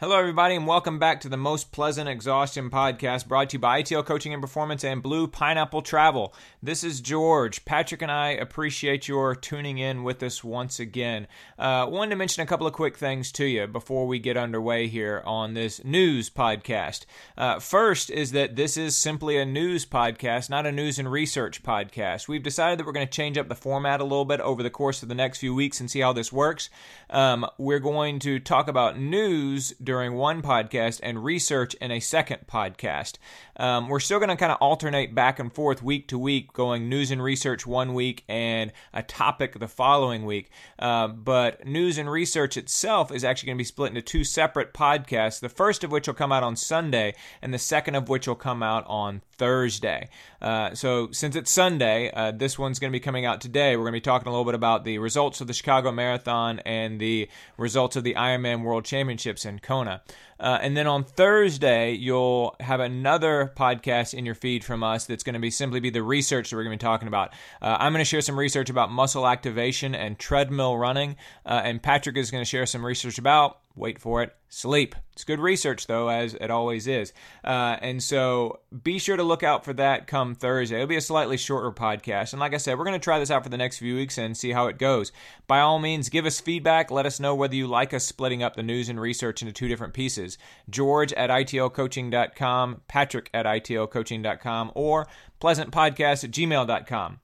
Hello, everybody, and welcome back to the Most Pleasant Exhaustion podcast brought to you by ITL Coaching and Performance and Blue Pineapple Travel. This is George. Patrick and I appreciate your tuning in with us once again. Uh, wanted to mention a couple of quick things to you before we get underway here on this news podcast. Uh, first is that this is simply a news podcast, not a news and research podcast. We've decided that we're going to change up the format a little bit over the course of the next few weeks and see how this works. Um, we're going to talk about news during one podcast and research in a second podcast. Um, we're still going to kind of alternate back and forth week to week, going news and research one week and a topic the following week. Uh, but news and research itself is actually going to be split into two separate podcasts, the first of which will come out on Sunday, and the second of which will come out on Thursday. Uh, so, since it's Sunday, uh, this one's going to be coming out today. We're going to be talking a little bit about the results of the Chicago Marathon and the results of the Ironman World Championships in Kona. Uh, and then on Thursday, you'll have another podcast in your feed from us that's going to be simply be the research that we're going to be talking about. Uh, I'm going to share some research about muscle activation and treadmill running, uh, and Patrick is going to share some research about wait for it, sleep. It's good research, though, as it always is. Uh, and so be sure to look out for that come Thursday. It'll be a slightly shorter podcast. And like I said, we're going to try this out for the next few weeks and see how it goes. By all means, give us feedback. Let us know whether you like us splitting up the news and research into two different pieces. George at itlcoaching.com, Patrick at itlcoaching.com, or pleasantpodcast at gmail.com.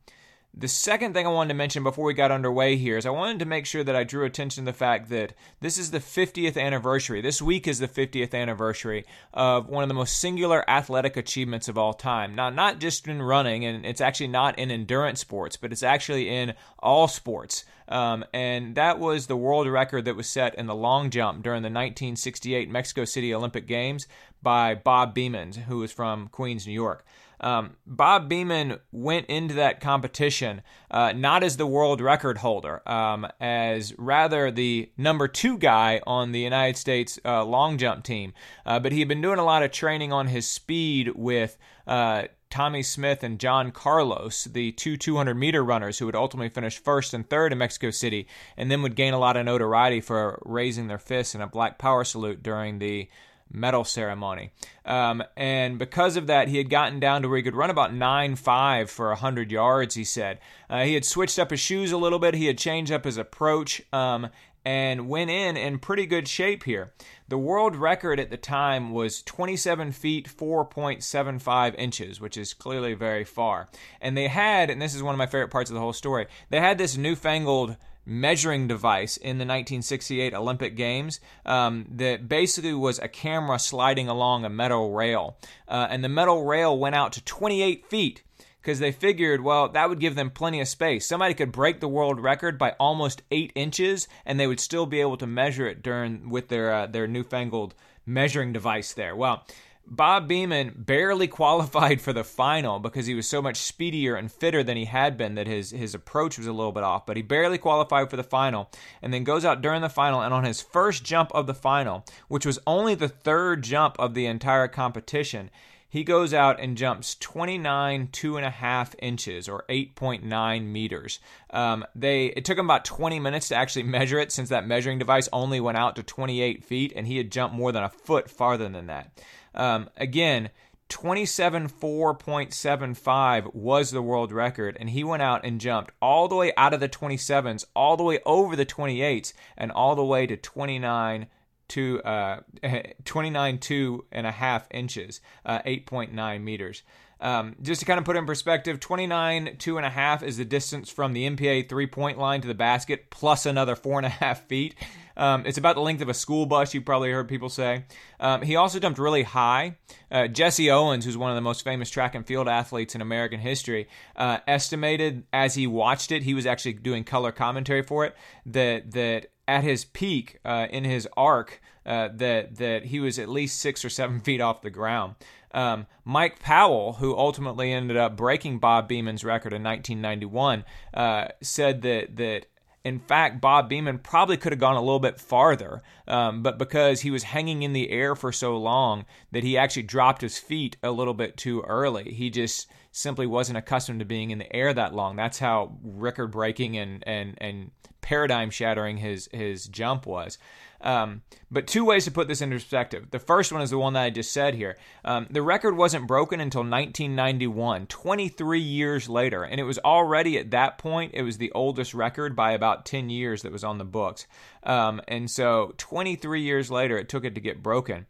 The second thing I wanted to mention before we got underway here is I wanted to make sure that I drew attention to the fact that this is the 50th anniversary. This week is the 50th anniversary of one of the most singular athletic achievements of all time. Now, not just in running, and it's actually not in endurance sports, but it's actually in all sports. Um, and that was the world record that was set in the long jump during the 1968 Mexico City Olympic Games by Bob who was from Queens, New York. Um, Bob Beamon went into that competition uh, not as the world record holder, um, as rather the number two guy on the United States uh, long jump team. Uh, but he had been doing a lot of training on his speed with uh, Tommie Smith and John Carlos, the two 200 meter runners who would ultimately finish first and third in Mexico City, and then would gain a lot of notoriety for raising their fists in a black power salute during the medal ceremony. Um, and because of that, he had gotten down to where he could run about 9 5 for 100 yards, he said. Uh, he had switched up his shoes a little bit, he had changed up his approach. Um, and went in in pretty good shape here. The world record at the time was 27 feet 4.75 inches, which is clearly very far. And they had, and this is one of my favorite parts of the whole story, they had this newfangled measuring device in the 1968 Olympic Games um, that basically was a camera sliding along a metal rail. Uh, and the metal rail went out to 28 feet because they figured, well, that would give them plenty of space. Somebody could break the world record by almost eight inches, and they would still be able to measure it during with their uh, their newfangled measuring device there. Well, Bob Beamon barely qualified for the final because he was so much speedier and fitter than he had been that his, his approach was a little bit off. But he barely qualified for the final and then goes out during the final. And on his first jump of the final, which was only the third jump of the entire competition, he goes out and jumps 29 two and a half inches or 8.9 meters. Um, they it took him about 20 minutes to actually measure it since that measuring device only went out to 28 feet and he had jumped more than a foot farther than that. Um, again, 27.4.75 was the world record, and he went out and jumped all the way out of the 27s, all the way over the 28s, and all the way to 29 to uh, 29 two and a half inches, uh, 8.9 meters. Um, just to kind of put in perspective, 29 two and a half is the distance from the NBA three point line to the basket, plus another four and a half feet. Um, it's about the length of a school bus, you probably heard people say. Um, he also jumped really high. Uh, Jesse Owens, who's one of the most famous track and field athletes in American history, uh, estimated as he watched it, he was actually doing color commentary for it, that, that at his peak uh, in his arc, uh, that, that he was at least six or seven feet off the ground. Um, Mike Powell, who ultimately ended up breaking Bob Beamon's record in 1991, uh, said that that in fact, Bob Beamon probably could have gone a little bit farther, um, but because he was hanging in the air for so long that he actually dropped his feet a little bit too early. He just simply wasn't accustomed to being in the air that long. That's how record breaking and, and, and paradigm shattering his, his jump was. Um, but two ways to put this into perspective. The first one is the one that I just said here. Um, the record wasn't broken until 1991, 23 years later, and it was already at that point, it was the oldest record by about 10 years that was on the books. Um, and so 23 years later, it took it to get broken.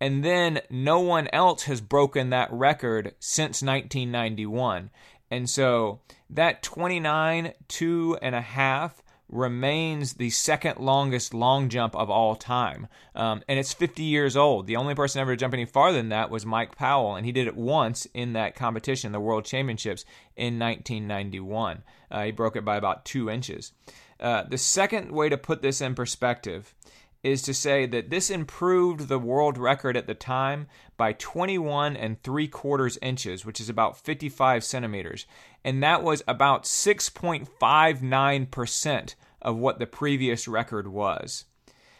And then no one else has broken that record since 1991. And so that 29, two and a half remains the second longest long jump of all time. Um, and it's 50 years old. The only person ever to jump any farther than that was Mike Powell, and he did it once in that competition, the World Championships, in 1991. Uh, he broke it by about two inches. Uh, the second way to put this in perspective is to say that this improved the world record at the time by 21 and 3 quarters inches, which is about 55 centimeters. And that was about 6.59% of what the previous record was.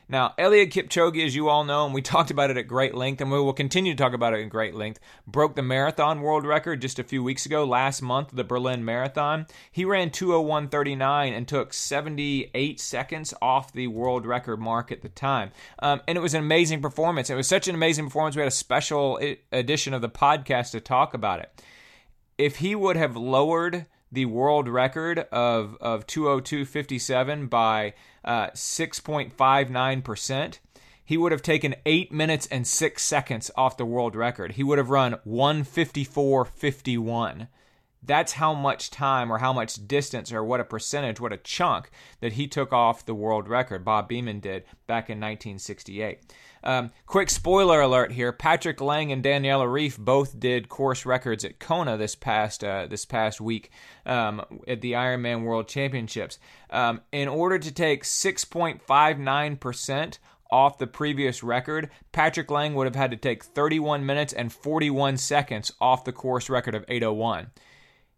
Now, Eliud Kipchoge, as you all know, and we talked about it at great length, and we will continue to talk about it in great length, broke the marathon world record just a few weeks ago, last month, the Berlin Marathon. He ran 201.39 and took 78 seconds off the world record mark at the time. Um, and it was an amazing performance. It was such an amazing performance. We had a special edition of the podcast to talk about it. If he would have lowered the world record of, of 202.57 by uh, 6.59%, he would have taken 8 minutes and 6 seconds off the world record. He would have run 154.51. That's how much time or how much distance or what a percentage, what a chunk that he took off the world record. Bob Beamon did back in 1968. Um, quick spoiler alert here: Patrick Lange and Daniela Ryf both did course records at Kona this past uh, this past week um, at the Ironman World Championships. Um, in order to take 6.59 percent off the previous record, Patrick Lange would have had to take 31 minutes and 41 seconds off the course record of 801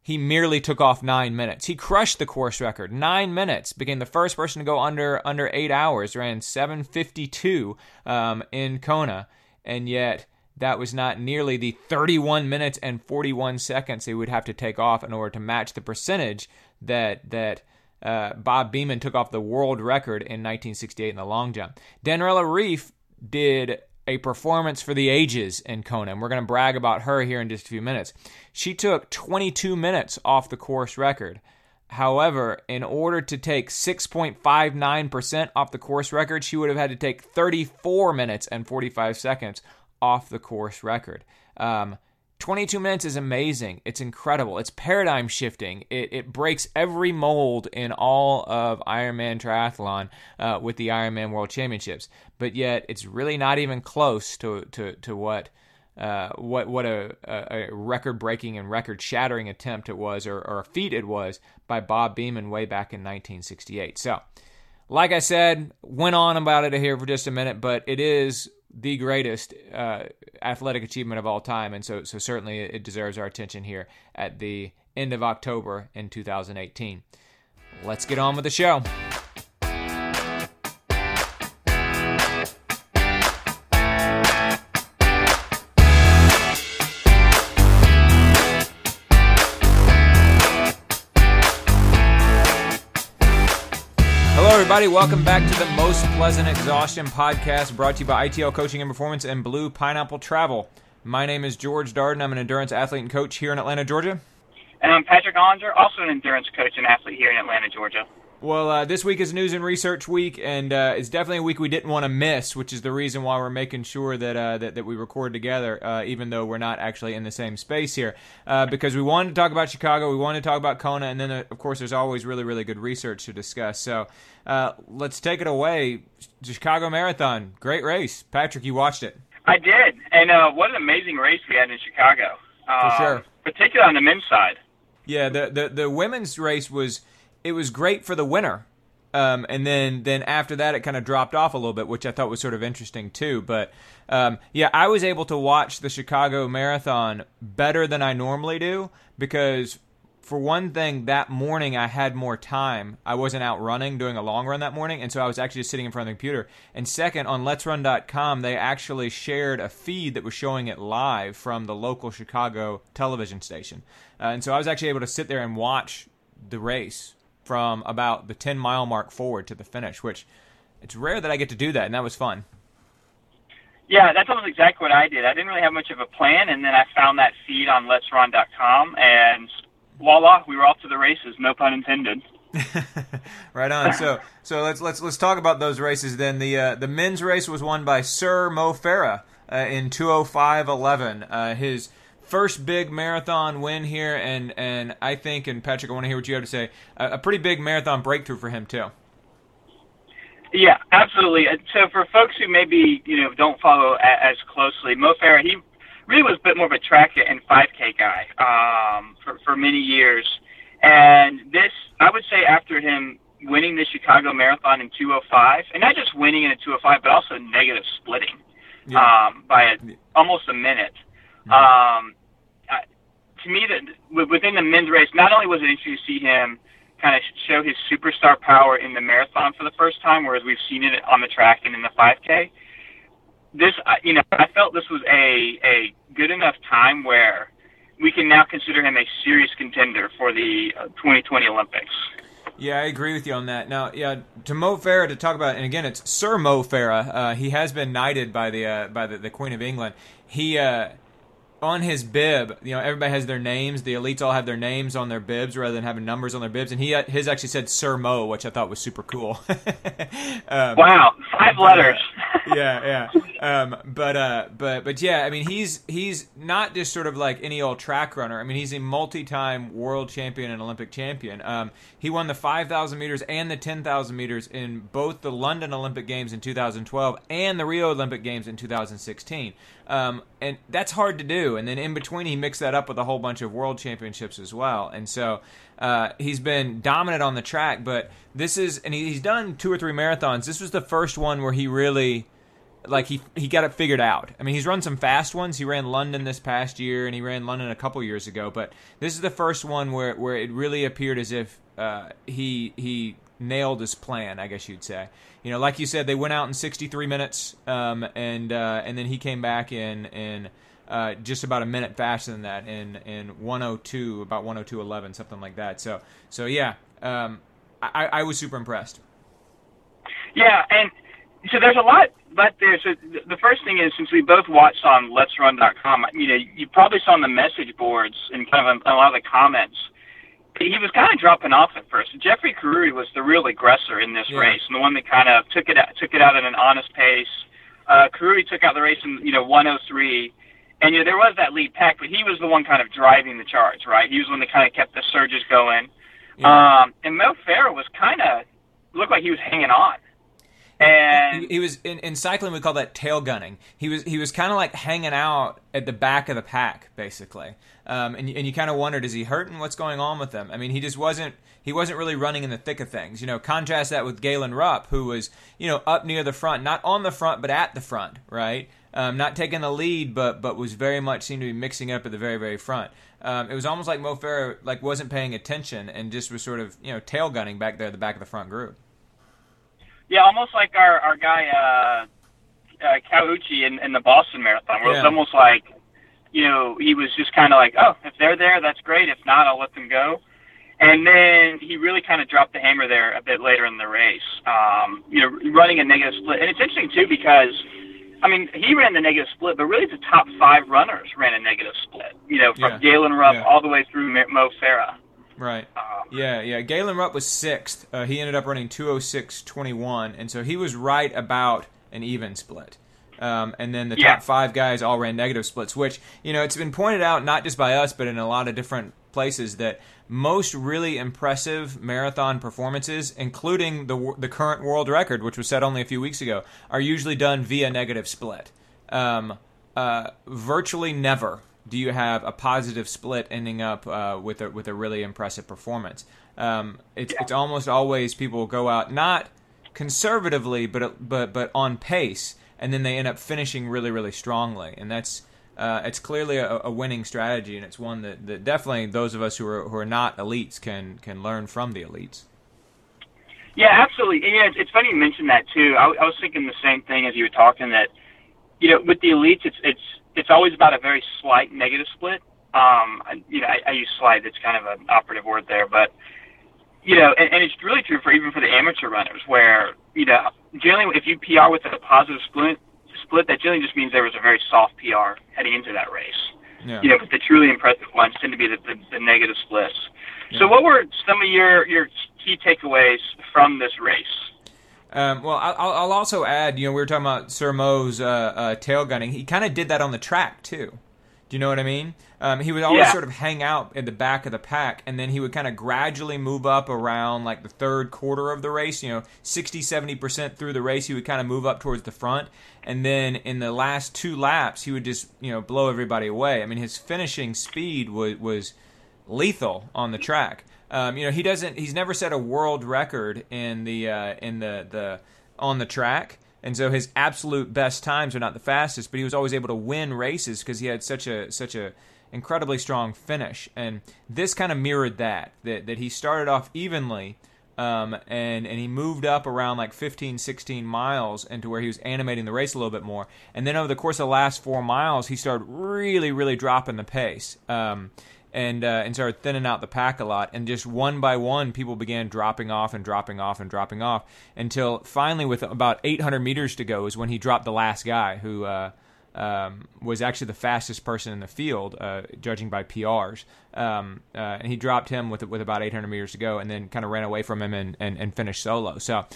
he merely took off nine minutes. He crushed the course record. Nine minutes became the first person to go under under eight hours. Ran 7:52 um, in Kona, and yet that was not nearly the 31 minutes and 41 seconds he would have to take off in order to match the percentage that that uh, Bob Beamon took off the world record in 1968 in the long jump. Daniela Ryf did a performance for the ages in Kona. And we're going to brag about her here in just a few minutes. She took 22 minutes off the course record. However, in order to take 6.59% off the course record, she would have had to take 34 minutes and 45 seconds off the course record. Um, 22 minutes is amazing. It's incredible. It's paradigm shifting. It, it breaks every mold in all of Ironman triathlon uh, with the Ironman World Championships. But yet, it's really not even close to to to what. Uh, what what a, a record breaking and record shattering attempt it was, or, or a feat it was by Bob Beamon way back in 1968. So, like I said, went on about it here for just a minute, but it is the greatest uh, athletic achievement of all time, and so so certainly it deserves our attention here at the end of October in 2018. Let's get on with the show. Everybody. Welcome back to the Most Pleasant Exhaustion podcast brought to you by ITL Coaching and Performance and Blue Pineapple Travel. My name is George Darden. I'm an endurance athlete and coach here in Atlanta, Georgia. And I'm Patrick Ollinger, also an endurance coach and athlete here in Atlanta, Georgia. Well, uh, this week is News and Research Week, and uh, it's definitely a week we didn't want to miss, which is the reason why we're making sure that uh, that, that, we record together, uh, even though we're not actually in the same space here. Uh, because we wanted to talk about Chicago, we wanted to talk about Kona, and then, uh, of course, there's always really, really good research to discuss. So let's take it away. Chicago Marathon, great race. Patrick, you watched it. I did, and what an amazing race we had in Chicago. For sure. Particularly on the men's side. Yeah, the, the, the women's race was – it was great for the winner. Um, and then then after that, it kind of dropped off a little bit, which I thought was sort of interesting too. But um, yeah, I was able to watch the Chicago Marathon better than I normally do because, for one thing, that morning I had more time. I wasn't out running, doing a long run that morning, and so I was actually just sitting in front of the computer. And second, on Let'sRun.com, they actually shared a feed that was showing it live from the local Chicago television station, uh, and so I was actually able to sit there and watch the race from about the 10 mile mark forward to the finish, which it's rare that I get to do that, and that was fun. Yeah, that's almost exactly what I did. I didn't really have much of a plan, and then I found that feed on Let'sRun.com, and voila, we were off to the races. No pun intended. right on. So so let's let's let's talk about those races then. The uh, the men's race was won by Sir Mo Farah uh, in 205.11. Uh, his first big marathon win here, and and I think, and Patrick, I want to hear what you have to say. A, a pretty big marathon breakthrough for him too. Yeah, absolutely. So for folks who maybe you know don't follow as closely, Mo Farah, he really was a bit more of a track and 5K guy um, for for many years, and this I would say after him winning the Chicago Marathon in 205, and not just winning in a 205, but also negative splitting yeah. um, by a, almost a minute. Um, to me, that within the men's race, not only was it interesting to see him kind of show his superstar power in the marathon for the first time, whereas we've seen it on the track and in the 5K. This, you know, I felt this was a a good enough time where we can now consider him a serious contender for the 2020 uh, Olympics. Yeah, I agree with you on that. Now, yeah, to Mo Farah to talk about, and again, it's Sir Mo Farah. Uh, he has been knighted by the uh, by the, the Queen of England. He uh, on his bib, you know, everybody has their names. The elites all have their names on their bibs rather than having numbers on their bibs. And he his actually said Sir Mo, which I thought was super cool. um, wow, five letters. yeah, yeah. Um, but uh, but but yeah, I mean, he's he's not just sort of like any old track runner. I mean, he's a multi-time world champion and Olympic champion. Um, he won the 5,000 meters and the 10,000 meters in both the London Olympic Games in 2012 and the Rio Olympic Games in 2016. Um, and that's hard to do. And then in between, he mixed that up with a whole bunch of world championships as well. And so uh, he's been dominant on the track. But this is, and he's done two or three marathons. This was the first one where he really like he he got it figured out. I mean, he's run some fast ones. He ran London this past year, and he ran London a couple years ago. But this is the first one where where it really appeared as if uh, he he nailed his plan. I guess you'd say. You know, like you said, they went out in 63 minutes, um, and uh, and then he came back in in uh, just about a minute faster than that in in 102, about 102.11, something like that. So so yeah, um, I, I was super impressed. Yeah, and so there's a lot but there's a, the first thing is since we both watched on Let'sRun.com, you know, you probably saw on the message boards and kind of a, a lot of the comments he was kind of dropping off at first. Jeffrey Kirui was the real aggressor in this yeah. race, and the one that kind of took it out, took it out at an honest pace. Uh, Kirui took out the race in you know 103, and you know there was that lead pack, but he was the one kind of driving the charge, right? He was the one that kind of kept the surges going. Yeah. Um, and Mo Farah was kind of looked like he was hanging on. And he, he was in, in, cycling. We call that tail gunning. He was he was kind of like hanging out at the back of the pack, basically. Um, and and you kind of wondered, is he hurting? What's going on with him? I mean, he just wasn't he wasn't really running in the thick of things. You know, contrast that with Galen Rupp, who was you know up near the front, not on the front, but at the front, right? Um, not taking the lead, but but was very much seemed to be mixing up at the very very front. Um, it was almost like Mo Farah like wasn't paying attention and just was sort of you know tail gunning back there at the back of the front group. Yeah, almost like our our guy uh, uh, Kawauchi in, in the Boston Marathon, where yeah. it was almost like, you know, he was just kind of like, oh, if they're there, that's great. If not, I'll let them go. And then he really kind of dropped the hammer there a bit later in the race. Um, you know, running a negative split, and it's interesting too because. I mean, he ran the negative split, but really the top five runners ran a negative split. You know, from yeah. Galen Rupp yeah. all the way through Mo Farah. Right. Um, yeah, yeah. Galen Rupp was sixth. Uh, he ended up running 206.21, and so he was right about an even split. Um, and then the yeah. top five guys all ran negative splits, which, you know, it's been pointed out not just by us, but in a lot of different places that most really impressive marathon performances, including the, the current world record, which was set only a few weeks ago, are usually done via negative split. Um, uh, virtually never do you have a positive split ending up uh, with a with a really impressive performance? Um, it's it's almost always people go out not conservatively, but but but on pace, and then they end up finishing really really strongly, and that's. Uh, it's clearly a, a, winning strategy, and it's one that, that definitely those of us who are who are not elites can can learn from the elites. Yeah, absolutely. And, yeah, it's, it's funny you mentioned that too. I, I was thinking the same thing as you were talking. That you know, with the elites, it's it's it's always about a very slight negative split. Um, you know, I, I use slight; it's kind of an operative word there, but you know, and, and it's really true for even for the amateur runners, where you know, generally if you PR with a positive split, split that generally just means there was a very soft PR heading into that race. Yeah. You know, but the truly impressive ones tend to be the, the, the negative splits. Yeah. So, what were some of your your key takeaways from this race? Um, well, I'll, I'll, also add, you know, we were talking about Sir Mo's uh, uh, tail gunning. He kind of did that on the track too. Do you know what I mean? Um, he would always yeah. sort of hang out at the back of the pack, and then he would kind of gradually move up around like the third quarter of the race. You know, 60, 70% through the race, he would kind of move up towards the front. And then in the last two laps, he would just, you know, blow everybody away. I mean, his finishing speed was, was lethal on the track. Um, you know, he doesn't, he's never set a world record in the, uh, in the, the, on the track and so his absolute best times are not the fastest, but he was always able to win races because he had such a such a incredibly strong finish. And this kind of mirrored that that that he started off evenly. Um, and and he moved up around like 15, 16 miles into where he was animating the race a little bit more. And then over the course of the last four miles, he started really, really dropping the pace. Um, and uh, and started thinning out the pack a lot. And just one by one, people began dropping off and dropping off and dropping off until finally, with about 800 meters to go, is when he dropped the last guy who. Uh, um, was actually the fastest person in the field, uh, judging by PRs. Um, uh, and he dropped him with with about 800 meters to go, and then kind of ran away from him and, and, and finished solo. So,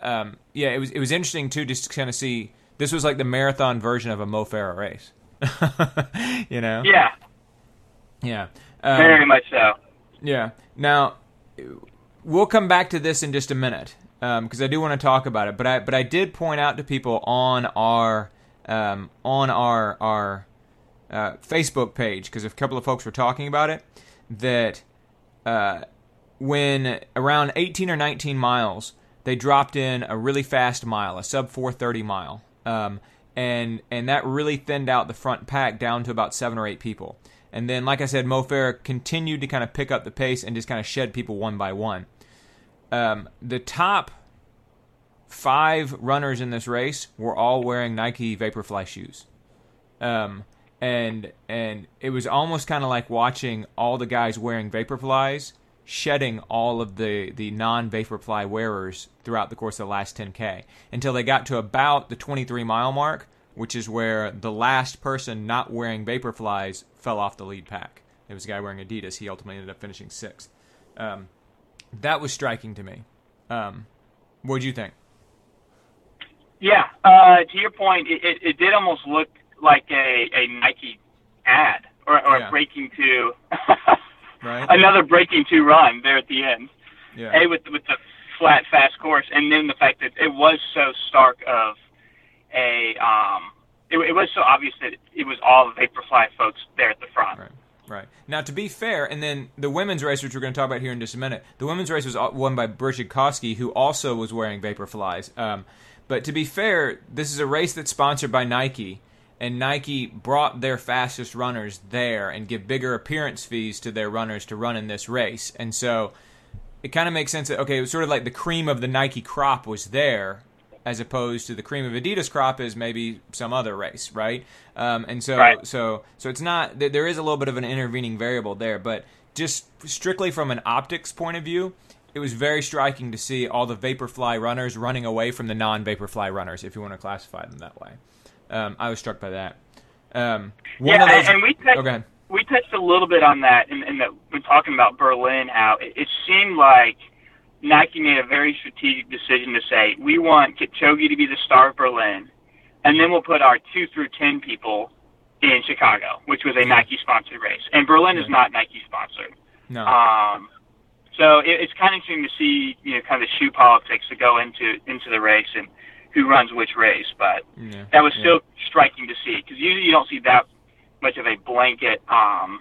um, yeah, it was it was interesting too, just to kind of see. This was like the marathon version of a Mo Farah race. you know? Yeah, yeah. Um, Very much so. Yeah. Now, we'll come back to this in just a minute because um, I do want to talk about it. But I but I did point out to people on our um, on our our uh, Facebook page because a couple of folks were talking about it that uh, when around 18 or 19 miles they dropped in a really fast mile, a sub 430 mile, um, and and that really thinned out the front pack down to about seven or eight people. And then, like I said, Mo Farah continued to kind of pick up the pace and just kind of shed people one by one. Um, the top five runners in this race were all wearing Nike Vaporfly shoes. Um, and and it was almost kind of like watching all the guys wearing Vaporflies shedding all of the, the non Vaporfly wearers throughout the course of the last 10K until they got to about the 23 mile mark which is where the last person not wearing Vaporflies fell off the lead pack. It was a guy wearing Adidas. He ultimately ended up finishing sixth. Um, that was striking to me. Um, what do you think? Yeah, uh, to your point, it, it, it, did almost look like a, a Nike ad or, or yeah. breaking two, right. another breaking two run there at the end. Yeah. A with with the flat fast course, and then the fact that it was so stark of a um, it, it was so obvious that it was all Vaporfly folks there at the front. Right. Right. Now, to be fair, and then the women's race, which we're going to talk about here in just a minute, the women's race was won by Brigid Kosgei, who also was wearing Vaporflies. Um, but to be fair, this is a race that's sponsored by Nike, and Nike brought their fastest runners there and give bigger appearance fees to their runners to run in this race. And so it kind of makes sense that, okay, it was sort of like the cream of the Nike crop was there, as opposed to the cream of Adidas crop is maybe some other race, right? Um, and so, right. so, so it's not. There is a little bit of an intervening variable there, but just strictly from an optics point of view, it was very striking to see all the Vaporfly runners running away from the non-Vaporfly runners, if you want to classify them that way. Um, I was struck by that. Um, yeah, those, and we touched, oh, we touched a little bit on that in, in that when talking about Berlin, how it, it seemed like – Nike made a very strategic decision to say, we want Kipchoge to be the star of Berlin, and then we'll put our two through ten people in Chicago, which was a. Nike sponsored race. And Berlin is not Nike sponsored. No. Um, so it, it's kind of interesting to see, you know, kind of the shoe politics that go into into the race and who runs which race. But yeah. that was still striking to see because usually you don't see that much of a blanket, um,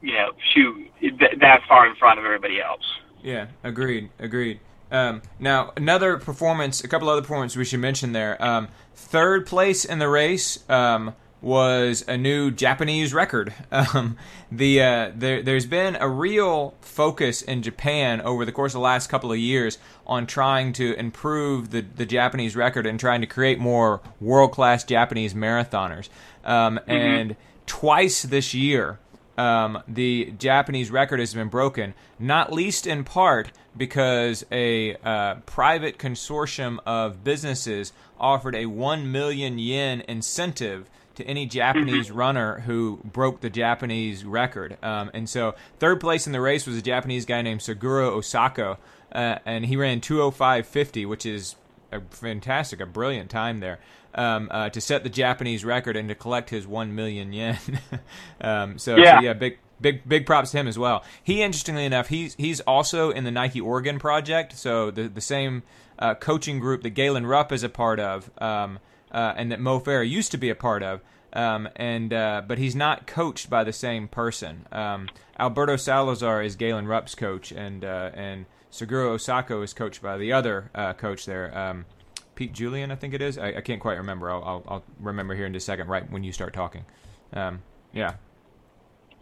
you know, shoe th- that far in front of everybody else. Yeah, agreed, agreed. Um, now, another performance, a couple other performances we should mention there. Um, third place in the race um, was a new Japanese record. Um, the uh, there, there's been a real focus in Japan over the course of the last couple of years on trying to improve the, the Japanese record and trying to create more world class Japanese marathoners. Um, mm-hmm. And twice this year, um, the Japanese record has been broken, not least in part because a uh, private consortium of businesses offered a 1 million yen incentive to any Japanese Mm-hmm. runner who broke the Japanese record. Um, and so, third place in the race was a Japanese guy named Suguru Osako, uh, and he ran 205.50, which is a fantastic, a brilliant time there. Um, uh, to set the Japanese record and to collect his one million yen. um, so, Yeah. so yeah, big big big props to him as well. He interestingly enough, he's he's also in the Nike Oregon project, so the the same uh, coaching group that Galen Rupp is a part of, um, uh, and that Mo Farah used to be a part of. Um, and uh, but he's not coached by the same person. Um, Alberto Salazar is Galen Rupp's coach, and uh, and Suguru Osako is coached by the other uh, coach there, um, Pete Julian, I think it is. I, I can't quite remember. I'll, I'll, I'll remember here in just a second, right when you start talking. Um, yeah,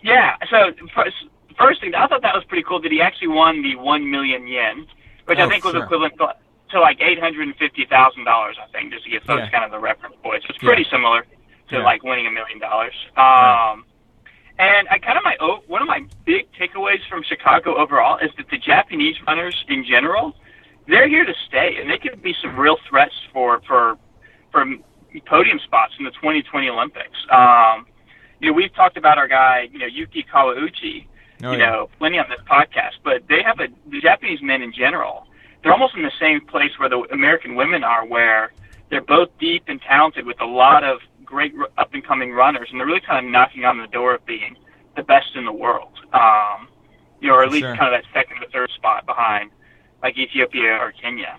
Yeah. So first, first thing, I thought that was pretty cool that he actually won the one million yen, which Oh, I think was sure. equivalent to, to like eight hundred and fifty thousand dollars. I think just to give folks Yeah. kind of the reference point. So it's pretty Yeah. similar to Yeah. like winning a million dollars. Um, and I kind of my oh, one of my big takeaways from Chicago overall is that the Japanese runners in general, they're here to stay, and they could be some real threats for for for podium spots in the 2020 Olympics. Um, you know, we've talked about our guy, you know, Yuki Kawauchi, Oh, you yeah. know, plenty on this podcast, but they have a the Japanese men in general. They're almost in the same place where the American women are, where they're both deep and talented with a lot of great up and coming runners, and they're really kind of knocking on the door of being the best in the world. Um, you know, or at least sure. kind of that second or third spot behind like Ethiopia or Kenya.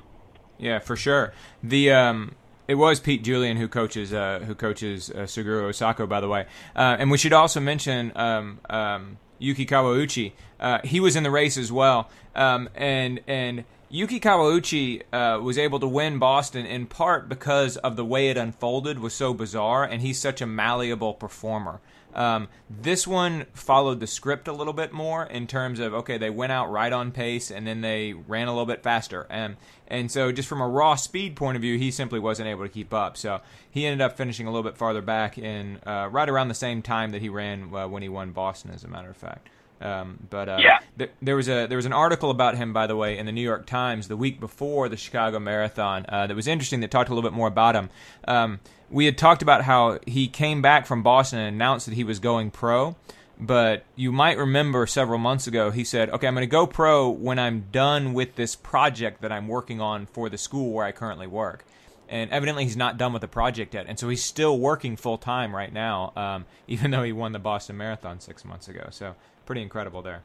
Yeah, for sure. The um, it was Pete Julian who coaches uh, who coaches uh, Suguru Osako, by the way. Uh, and we should also mention um, um, Yuki Kawauchi. Uh, he was in the race as well, um, and and Yuki Kawauchi uh, was able to win Boston in part because of the way it unfolded was so bizarre, and he's such a malleable performer. Um, this one followed the script a little bit more in terms of okay, they went out right on pace and then they ran a little bit faster, and and so just from a raw speed point of view, he simply wasn't able to keep up. So he ended up finishing a little bit farther back in uh, right around the same time that he ran uh, when he won Boston, as a matter of fact. Um, but uh, Yeah. th- there was a there was an article about him, by the way, in the New York Times the week before the Chicago Marathon uh, that was interesting. That talked a little bit more about him. Um, we had talked about how he came back from Boston and announced that he was going pro. But you might remember several months ago, he said, "Okay, I'm going to go pro when I'm done with this project that I'm working on for the school where I currently work." And evidently, he's not done with the project yet, and so he's still working full time right now, um, even though he won the Boston Marathon six months ago. So pretty incredible there.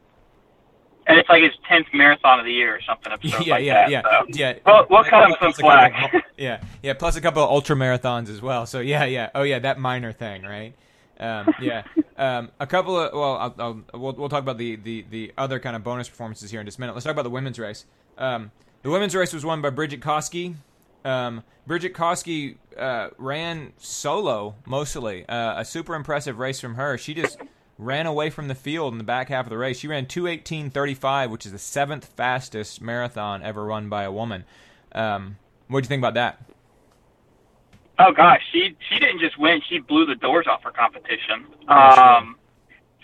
And it's like his tenth marathon of the year or something absurd yeah, like yeah, that. yeah, so. yeah. We'll, we'll cut him some Plus a couple slack. yeah, yeah. Plus a couple of ultra marathons as well. So yeah, yeah. Oh yeah, that minor thing, right? Um, yeah. Um, a couple of well, I'll, I'll, we'll we'll talk about the, the the other kind of bonus performances here in just a minute. Let's talk about the women's race. Um, the women's race was won by Brigid Kosgei. Um, Brigid Kosgei uh, ran solo mostly. Uh, a super impressive race from her. She just ran away from the field in the back half of the race. She ran 218.35, which is the seventh fastest marathon ever run by a woman. Um, what do you think about that? Oh gosh, she she didn't just win; she blew the doors off her competition. Um,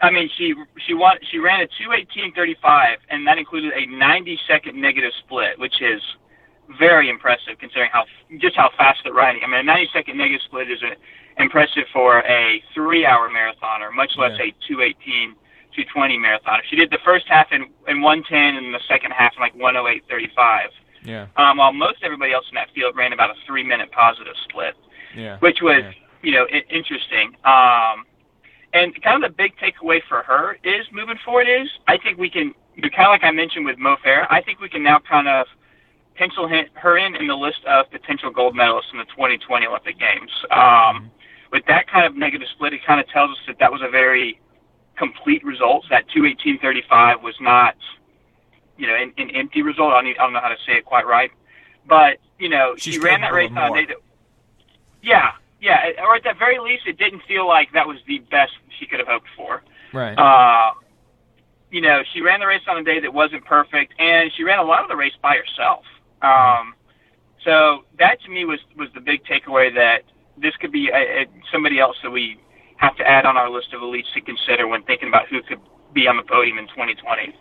I mean, she she won. She ran a two eighteen thirty five, and that included a ninety second negative split, which is very impressive considering how just how fast they're riding. I mean, a ninety second negative split is a, impressive for a three hour marathoner, much less Yeah. a two eighteen. 220 marathoner. She did the first half in, in 110 and the second half in like 108.35. Yeah, Um, while most everybody else in that field ran about a three minute positive split yeah. which was Yeah. you know I- interesting. Um, and kind of the big takeaway for her is moving forward is I think we can kind of like I mentioned with Mo Farah, I think we can now kind of pencil her in in the list of potential gold medalists in the 2020 Olympic Games. Um, with that kind of negative split, it kind of tells us that that was a very complete result. That 218.35 was not you know an, an empty result. I don't, I don't know how to say it quite right, but you know She's she ran that race on a day that yeah, yeah, or at the very least, it didn't feel like that was the best she could have hoped for. Right. Uh, you know, she ran the race on a day that wasn't perfect, and she ran a lot of the race by herself. Um, so that to me was was the big takeaway that this could be a, a, somebody else that we have to add on our list of elites to consider when thinking about who could be on the podium in 2020.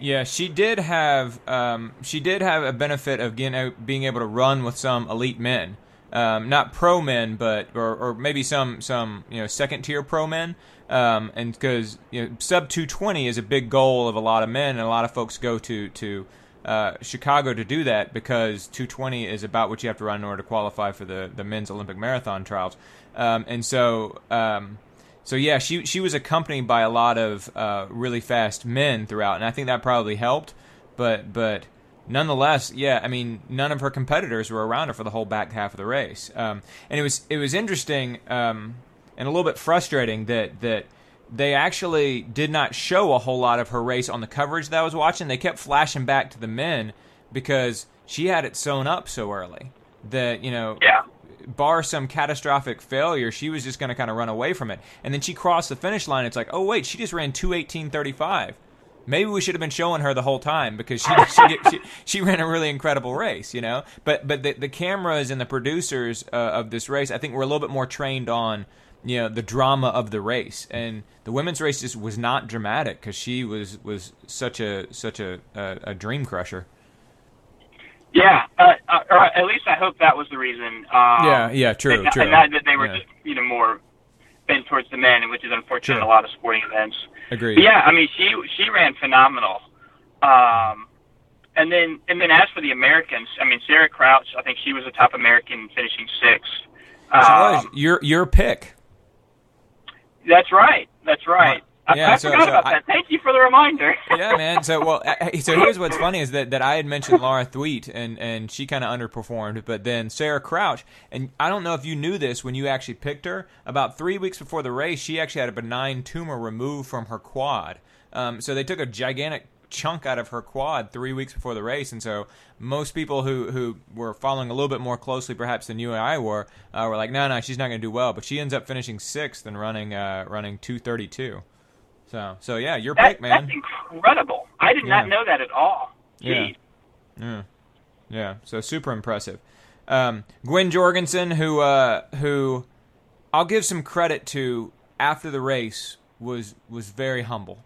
Yeah, she did have um, she did have a benefit of getting, being able to run with some elite men, um, not pro men, but or, or maybe some some you know second tier pro men. Um, and because you know, sub 220 is a big goal of a lot of men, and a lot of folks go to to uh, Chicago to do that because 220 is about what you have to run in order to qualify for the the men's Olympic marathon trials. Um, and so um, so yeah, she she was accompanied by a lot of uh, really fast men throughout, and I think that probably helped. But but nonetheless, yeah, I mean, none of her competitors were around her for the whole back half of the race, um, and it was it was interesting um, and a little bit frustrating that that they actually did not show a whole lot of her race on the coverage that I was watching. They kept flashing back to the men because she had it sewn up so early that you know yeah. bar some catastrophic failure she was just going to kind of run away from it and then she crossed the finish line it's like oh wait she just ran 218.35 maybe we should have been showing her the whole time because she she, she, she, ran a really incredible race, you know. But but the, the cameras and the producers uh, of this race, I think, were a little bit more trained on you know the drama of the race. And the women's race just was not dramatic because she was was such a such a, a, a dream crusher. Yeah uh, or at least i hope that was the reason um, yeah yeah true and, true. and that, that they were yeah. just you know more bent towards the men which is unfortunate in a lot of sporting events. Agreed. But yeah i mean she she ran phenomenal. Um and then and then as for the americans i mean sarah crouch i think she was the top american finishing sixth. Um, your your pick that's right. That's right. Yeah, I, I so, forgot so about I, that. Thank you for the reminder. yeah, man. So well, so here's what's funny is that, that I had mentioned Laura Thweatt and and she kind of underperformed, but then Sarah Crouch and I don't know if you knew this when you actually picked her. About three weeks before the race, she actually had a benign tumor removed from her quad. Um, so they took a gigantic chunk out of her quad three weeks before the race, and so most people who who were following a little bit more closely, perhaps than you and I were, uh, were like, no, no, she's not going to do well. But she ends up finishing sixth and running uh, running two thirty two. So so yeah, your that, pick, man. That's incredible. I did yeah. not know that at all. Jeez. Yeah. Yeah. Yeah. So super impressive. Um, Gwen Jorgensen, who uh, who I'll give some credit to after the race was was very humble.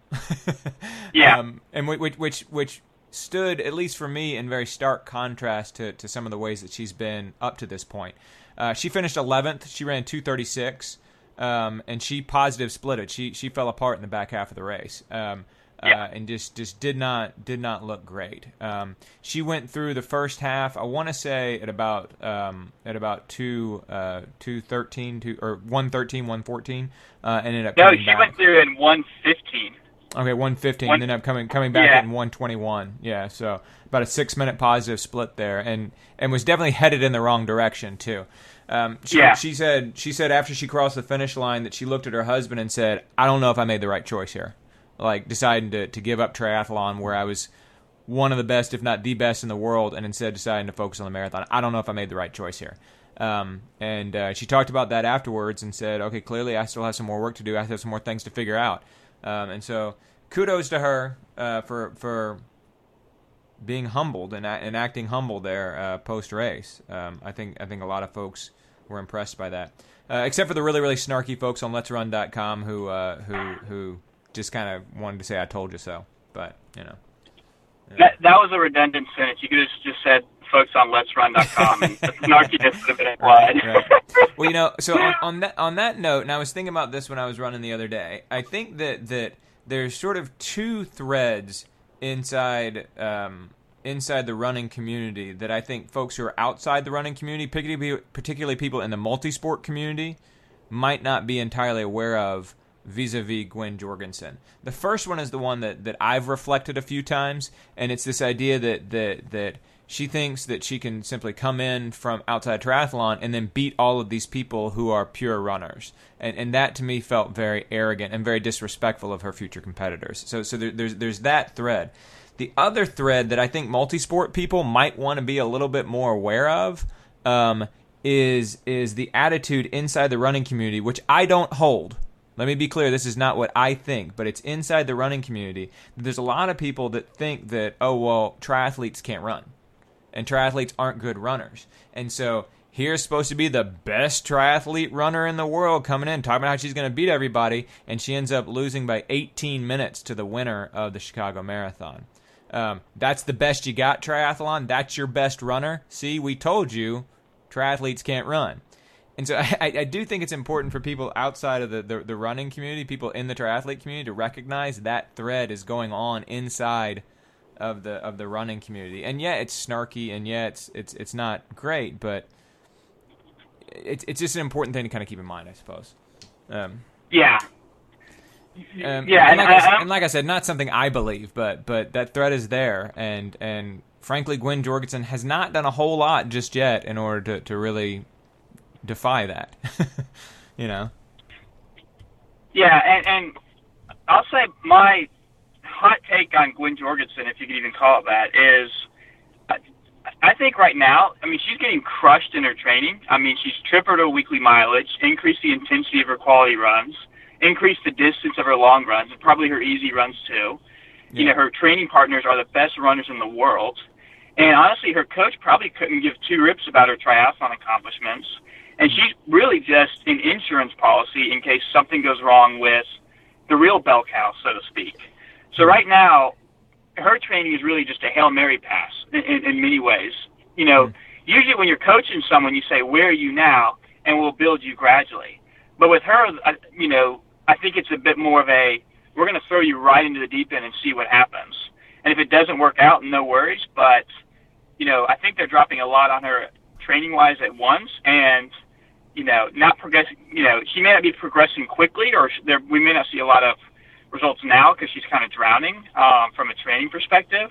yeah, um, and which which which stood at least for me in very stark contrast to to some of the ways that she's been up to this point. Uh, she finished 11th. She ran 236, um, and she positive split it. She she fell apart in the back half of the race. Um, yeah. uh, and just just did not did not look great. Um, she went through the first half. I want to say at about um, at about two uh, two thirteen two or one thirteen one fourteen. Uh, ended up no, she back. went through in one fifteen. Okay, one fifteen. Ended up coming coming back yeah. in one twenty one. Yeah, so about a six minute positive split there, and and was definitely headed in the wrong direction too. Um, she, yeah. she said she said after she crossed the finish line that she looked at her husband and said, "I don't know if I made the right choice here." Like deciding to, to give up triathlon where I was one of the best, if not the best in the world, and instead deciding to focus on the marathon. I don't know if I made the right choice here. Um, and uh, she talked about that afterwards and said, okay, clearly I still have some more work to do. I have some more things to figure out. Um, and so kudos to her uh, for for being humbled and, and acting humble there uh, post race. Um, I think I think a lot of folks were impressed by that, uh, except for the really really snarky folks on Let'sRun.com who uh, who who just kind of wanted to say I told you so, but you know. Yeah. That that was a redundant sentence. You could have just said folks on Let'sRun.com, and the snarkiness would have been applied. Right, right. Well, you know, so on, on, that on that note, and I was thinking about this when I was running the other day. I think that that there's sort of two threads inside um, inside the running community that I think folks who are outside the running community, particularly particularly people in the multi-sport community, might not be entirely aware of vis-a-vis Gwen Jorgensen. The first one is the one that, that I've reflected a few times, and it's this idea that that that she thinks that she can simply come in from outside triathlon and then beat all of these people who are pure runners, and and that to me felt very arrogant and very disrespectful of her future competitors. So so there, there's there's that thread. The other thread that I think multisport people might want to be a little bit more aware of um, is is the attitude inside the running community, which I don't hold. Let me be clear, this is not what I think, but it's inside the running community. There's a lot of people that think that, oh, well, triathletes can't run. And triathletes aren't good runners. And so here's supposed to be the best triathlete runner in the world coming in, talking about how she's going to beat everybody, and she ends up losing by 18 minutes to the winner of the Chicago Marathon. Um, that's the best you got triathlon. That's your best runner. See, we told you, triathletes can't run. And so I, I do think it's important for people outside of the, the, the running community, people in the triathlete community, to recognize that thread is going on inside of the of the running community. And yeah, it's snarky, and yeah, it's it's it's not great, but it's it's just an important thing to kind of keep in mind, I suppose. Um, yeah. Um, yeah, and, and, like I, I, and, like I, said, not something I believe, but but that threat is there, and and frankly, Gwen Jorgensen has not done a whole lot just yet in order to, to really defy that. you know. Yeah, and, and I'll say my hot take on Gwen Jorgensen, if you could even call it that, is I think right now, I mean, she's getting crushed in her training. I mean, she's tripled her weekly mileage, increased the intensity of her quality runs, increased the distance of her long runs, and probably her easy runs too. Yeah. You know, her training partners are the best runners in the world. And honestly, her coach probably couldn't give two rips about her triathlon accomplishments. And she's really just an insurance policy in case something goes wrong with the real bell cow, so to speak. So right now, her training is really just a hail mary pass in, in, in many ways. You know, mm-hmm. usually when you're coaching someone, you say, "Where are you now?" and we'll build you gradually. But with her, you know, I think it's a bit more of a we're going to throw you right into the deep end and see what happens. And if it doesn't work out, no worries. But you know, I think they're dropping a lot on her training wise at once, and you know, not progressing. You know, she may not be progressing quickly, or there, we may not see a lot of results now because she's kind of drowning um, from a training perspective.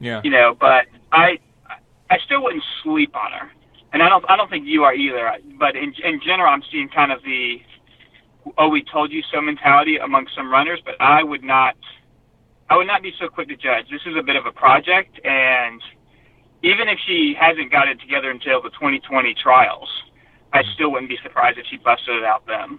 Yeah. You know, but I I still wouldn't sleep on her, and I don't I don't think you are either. But in in general, I'm seeing kind of the oh we told you so mentality among some runners, but I would not I would not be so quick to judge. This is a bit of a project, and even if she hasn't got it together until the 2020 trials, I still wouldn't be surprised if she busted it out then.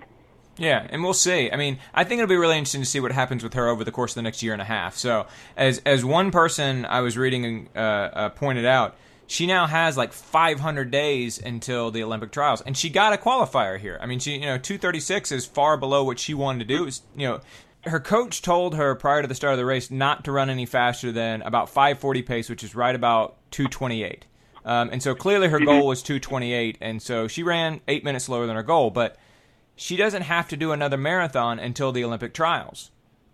Yeah, and we'll see. I mean, I think it'll be really interesting to see what happens with her over the course of the next year and a half. So, as as one person I was reading uh, uh, pointed out, she now has like 500 days until the Olympic trials, and she got a qualifier here. I mean, she you know 236 is far below what she wanted to do. Was, you know, her coach told her prior to the start of the race not to run any faster than about 540 pace, which is right about 228. Um, and so clearly her goal was 228, and so she ran eight minutes slower than her goal, but she doesn't have to do another marathon until the Olympic trials.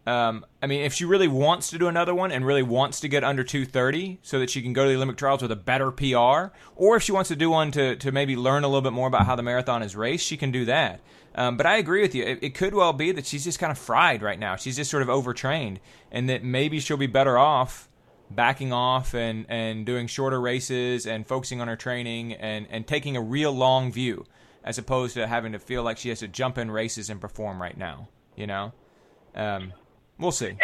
Um, I mean, if she really wants to do another one and really wants to get under 230 so that she can go to the Olympic trials with a better PR, or if she wants to do one to, to maybe learn a little bit more about how the marathon is raced, she can do that. Um, but I agree with you. It, it, could well be that she's just kind of fried right now. She's just sort of overtrained, and that maybe she'll be better off backing off and, and doing shorter races and focusing on her training and, and taking a real long view as opposed to having to feel like she has to jump in races and perform right now. You know, um, we'll see.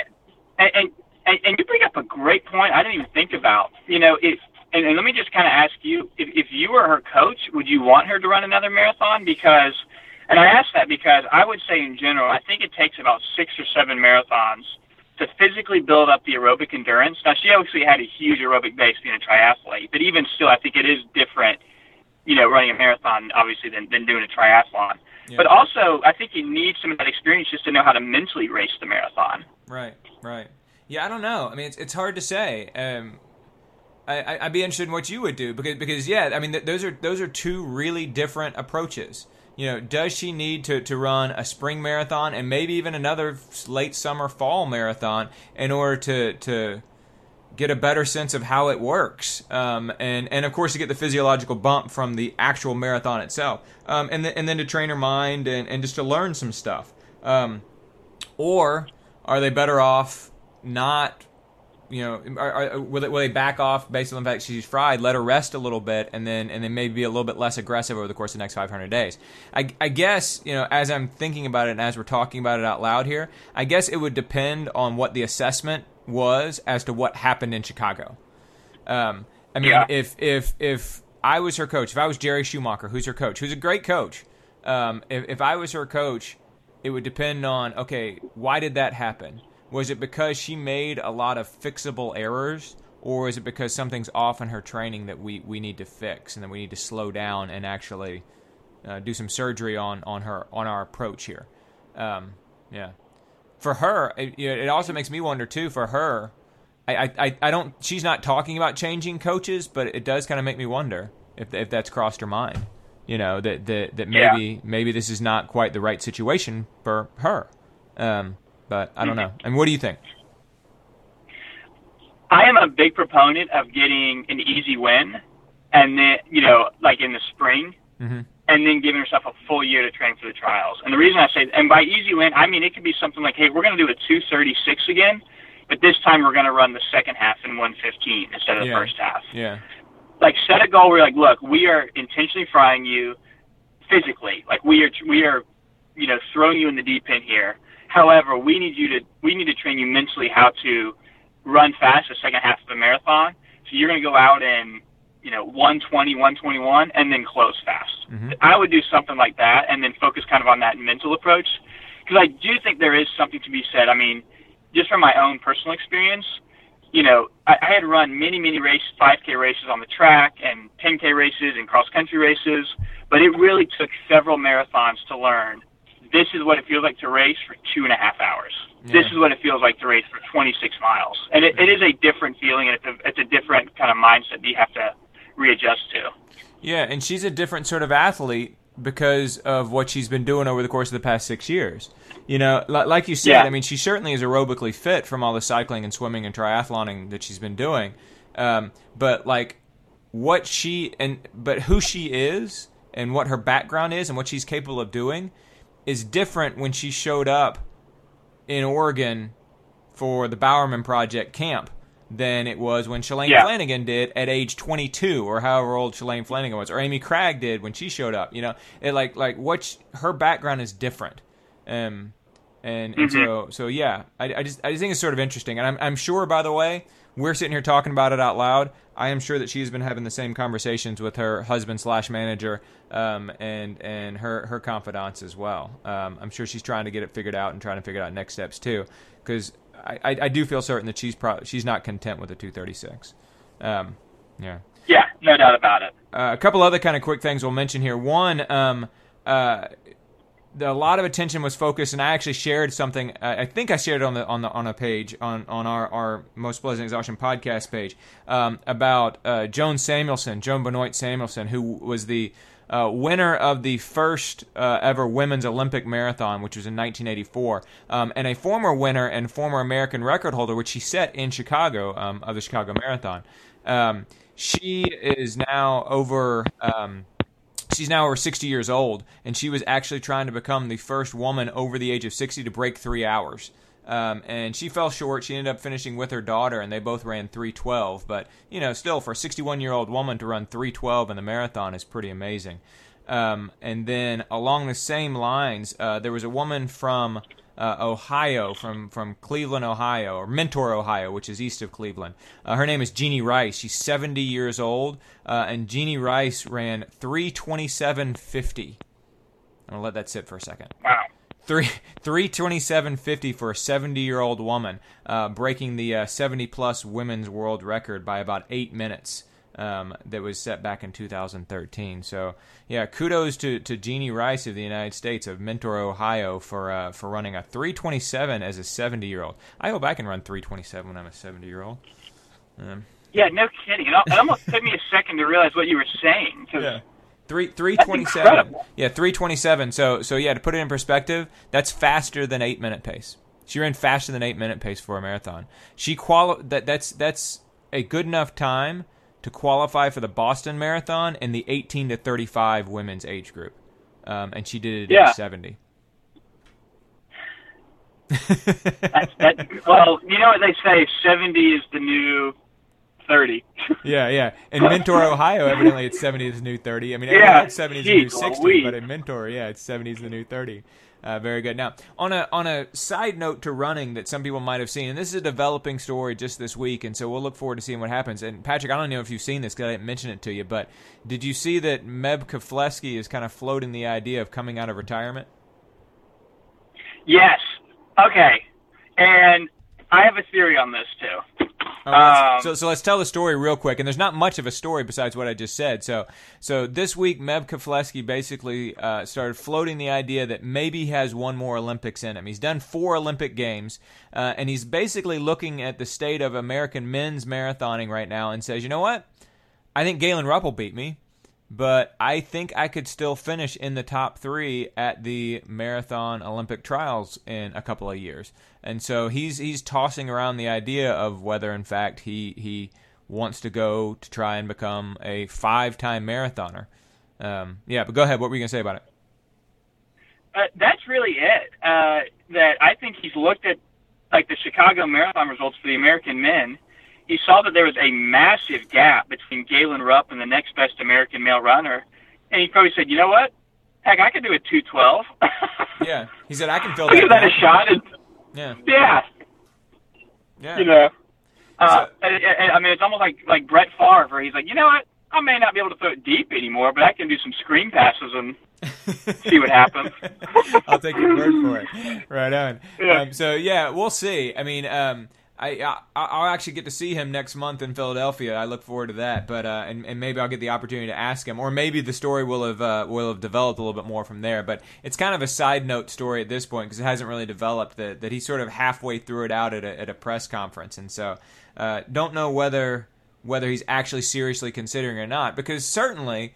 And, and and you bring up a great point. I didn't even think about. You know, if and, and let me just kind of ask you, if, if you were her coach, would you want her to run another marathon? Because, and I ask that because I would say in general, I think it takes about six or seven marathons to physically build up the aerobic endurance. Now, she obviously had a huge aerobic base being a triathlete, but even still, I think it is different you know, running a marathon obviously than, than doing a triathlon. Yeah. But also, I think you need some of that experience just to know how to mentally race the marathon. Right, right. Yeah, I don't know. I mean, it's it's hard to say. Um, I, I'd be interested in what you would do because because yeah, I mean, th- those are those are two really different approaches. You know, does she need to, to run a spring marathon and maybe even another late summer fall marathon in order to to get a better sense of how it works, um, and and of course to get the physiological bump from the actual marathon itself, um, and and then to train her mind and, and just to learn some stuff. Um, or are they better off not? You know, are, are, will, they, will they back off based on the fact she's fried? Let her rest a little bit, and then and then maybe be a little bit less aggressive over the course of the next 500 days. I, I guess you know, as I'm thinking about it and as we're talking about it out loud here, I guess it would depend on what the assessment was as to what happened in Chicago. Um, I mean, yeah. if if if I was her coach, if I was Jerry Schumacher, who's her coach, who's a great coach, um, if if I was her coach, it would depend on okay, why did that happen? Was it because she made a lot of fixable errors, or is it because something's off in her training that we, we need to fix and that we need to slow down and actually uh, do some surgery on, on her on our approach here? Um, yeah for her, it, it also makes me wonder too. For her, I, I, I don't. She's not talking about changing coaches, but it does kind of make me wonder if if that's crossed her mind. You know that that that maybe yeah. maybe this is not quite the right situation for her. Um, but I don't know. And what do you think? I am a big proponent of getting an easy win, and then you know, like in the spring, mm-hmm. and then giving yourself a full year to train for the trials. And the reason I say, and by easy win, I mean it could be something like, hey, we're going to do a 236 again, but this time we're going to run the second half in 115 instead of yeah. the first half. Yeah. Like set a goal where you're like, look, we are intentionally frying you physically. Like we are, we are, you know, throwing you in the deep end here. However, we need you to, we need to train you mentally how to run fast the second half of the marathon. So you're going to go out and, you know, 120, 121, and then close fast. Mm-hmm. I would do something like that and then focus kind of on that mental approach. Because I do think there is something to be said. I mean, just from my own personal experience, you know, I, I had run many, many races, 5K races on the track and 10K races and cross country races, but it really took several marathons to learn this is what it feels like to race for two and a half hours. Yeah. This is what it feels like to race for 26 miles. And it, it is a different feeling, and it's a, it's a different kind of mindset that you have to readjust to. Yeah, and she's a different sort of athlete because of what she's been doing over the course of the past six years. You know, like you said, yeah. I mean, she certainly is aerobically fit from all the cycling and swimming and triathloning that she's been doing. Um, but like what she and but who she is and what her background is and what she's capable of doing is different when she showed up in Oregon for the Bowerman Project camp than it was when Shalane yeah. Flanagan did at age 22 or however old Shalane Flanagan was or Amy Cragg did when she showed up you know it like like what she, her background is different um and, and mm-hmm. so so yeah I, I just I just think it's sort of interesting and I'm I'm sure by the way we're sitting here talking about it out loud I am sure that she's been having the same conversations with her husband slash manager um, and and her her confidants as well. Um, I'm sure she's trying to get it figured out and trying to figure out next steps too, because I, I, I, do feel certain that she's pro- she's not content with the 236. Um, yeah. Yeah, no doubt about it. Uh, a couple other kind of quick things we'll mention here. One, um, uh, a lot of attention was focused, and I actually shared something. I think I shared on the on the on a page on on our our most pleasant exhaustion podcast page um, about uh, Joan Samuelson, Joan Benoit Samuelson, who was the uh, winner of the first uh, ever women's Olympic marathon, which was in 1984, um, and a former winner and former American record holder, which she set in Chicago um, of the Chicago Marathon. Um, she is now over um, she's now over 60 years old, and she was actually trying to become the first woman over the age of 60 to break three hours. Um, and she fell short. She ended up finishing with her daughter, and they both ran 312. But you know, still for a 61 year old woman to run 312 in the marathon is pretty amazing. Um, and then along the same lines, uh, there was a woman from uh, Ohio, from from Cleveland, Ohio, or Mentor, Ohio, which is east of Cleveland. Uh, her name is Jeannie Rice. She's 70 years old, uh, and Jeannie Rice ran 327.50. I'm gonna let that sit for a second. Wow. Three three twenty seven fifty for a seventy year old woman, uh, breaking the uh, seventy plus women's world record by about eight minutes um, that was set back in 2013. So yeah, kudos to, to Jeannie Rice of the United States of Mentor, Ohio, for uh, for running a 327 as a 70 year old. I hope I can run 327 when I'm a 70 year old. Um, yeah, no kidding. It almost took me a second to realize what you were saying. yeah. Three three twenty seven. Yeah, three twenty seven. So so yeah, to put it in perspective, that's faster than eight minute pace. She ran faster than eight minute pace for a marathon. She quali- that that's that's a good enough time to qualify for the Boston Marathon in the 18 to 35 women's age group, um, and she did it yeah. at 70. that's, that, well, you know what they say: 70 is the new 30. yeah, yeah. In Mentor, Ohio, evidently it's 70 is the new 30. I mean, yeah, 70 is the new 60, but in Mentor, yeah, it's 70 is the new 30. Uh, very good. Now, on a on a side note to running that some people might have seen, and this is a developing story just this week, and so we'll look forward to seeing what happens. And Patrick, I don't know if you've seen this because I didn't mention it to you, but did you see that Meb Keflezighi is kind of floating the idea of coming out of retirement? Yes. Okay. And I have a theory on this too. Um, so, so let's tell the story real quick. And there's not much of a story besides what I just said. So, so this week, Meb Keflezighi basically uh, started floating the idea that maybe he has one more Olympics in him. He's done four Olympic games, uh, and he's basically looking at the state of American men's marathoning right now and says, you know what? I think Galen Rupp will beat me but I think I could still finish in the top three at the marathon Olympic trials in a couple of years. And so he's he's tossing around the idea of whether, in fact, he he wants to go to try and become a five-time marathoner. Um, yeah, but go ahead. What were you gonna say about it? Uh, that's really it. Uh, that I think he's looked at like the Chicago Marathon results for the American men he saw that there was a massive gap between Galen Rupp and the next best American male runner, and he probably said, "You know what? Heck, I could do a two twelve. yeah, he said, "I can fill that." Give that a shot. And, yeah. Yeah. Yeah. You know. Uh, so, and, I mean, it's almost like like Brett Favre, where he's like, you know what? I may not be able to throw it deep anymore, but I can do some screen passes and see what happens. I'll take your word for it. Right on. Yeah. Um, so yeah, we'll see. I mean, um, I, I will actually get to see him next month in Philadelphia. I look forward to that. But uh, and, and maybe I'll get the opportunity to ask him, or maybe the story will have uh, will have developed a little bit more from there. But it's kind of a side note story at this point because it hasn't really developed. That that he's sort of halfway threw it out at a, at a press conference, and so uh, don't know whether whether he's actually seriously considering or not. Because certainly.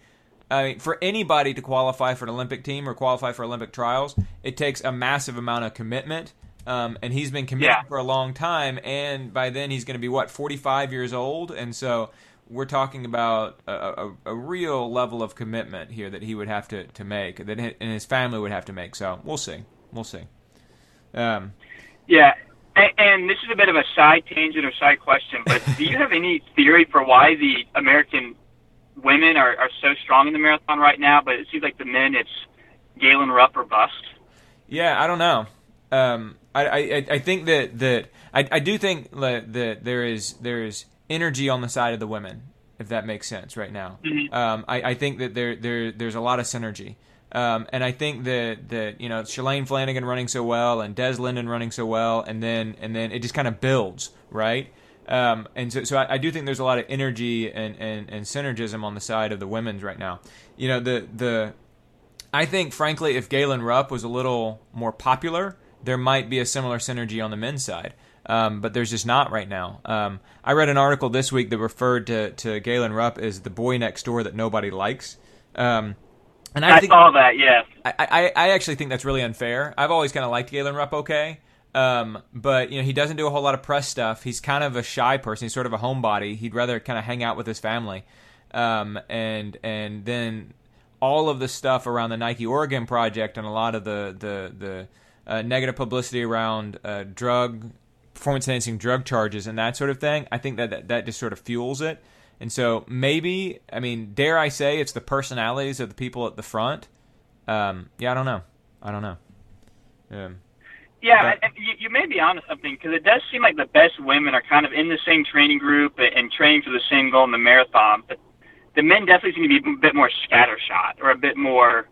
I mean, for anybody to qualify for an Olympic team or qualify for Olympic trials, it takes a massive amount of commitment um, and he's been committed yeah. for a long time. And by then, he's going to be what 45 years old, and so we're talking about a, a, a, real level of commitment here that he would have to, to make, that and his family would have to make. So we'll see, we'll see. Um, yeah, and, and, this is a bit of a side tangent or side question, but do you have any theory for why the American women are, are so strong in the marathon right now? But it seems like the men, it's Galen Rupp or bust. Yeah, I don't know. Um, I, I, I think that that I, I do think that, there is there is energy on the side of the women, if that makes sense right now. Mm-hmm. Um, I, I think that there there there's a lot of synergy. Um, and I think that that you know Shalane Flanagan running so well and Des Linden running so well, and then and then it just kind of builds, right? Um, and so, so I, I, do think there's a lot of energy and, and, and synergism on the side of the women's right now. You know, the the I think frankly, if Galen Rupp was a little more popular, there might be a similar synergy on the men's side. Um, but there's just not right now. Um, I read an article this week that referred to, to Galen Rupp as the boy next door that nobody likes. Um, and I, I think, saw that, yes. I, I, I, actually think that's really unfair. I've always kind of liked Galen Rupp okay. Um, but you know he doesn't do a whole lot of press stuff. He's kind of a shy person. He's sort of a homebody. He'd rather kind of hang out with his family. Um, and and then all of the stuff around the Nike Oregon project and a lot of the the the uh, negative publicity around uh, drug performance enhancing drug charges and that sort of thing, I think that, that that just sort of fuels it. And so maybe, I mean, dare I say, it's the personalities of the people at the front. Um, yeah, I don't know. I don't know. Um, yeah, but, you, you may be onto something because it does seem like the best women are kind of in the same training group and training for the same goal in the marathon. But the men definitely seem to be a bit more scattershot or a bit more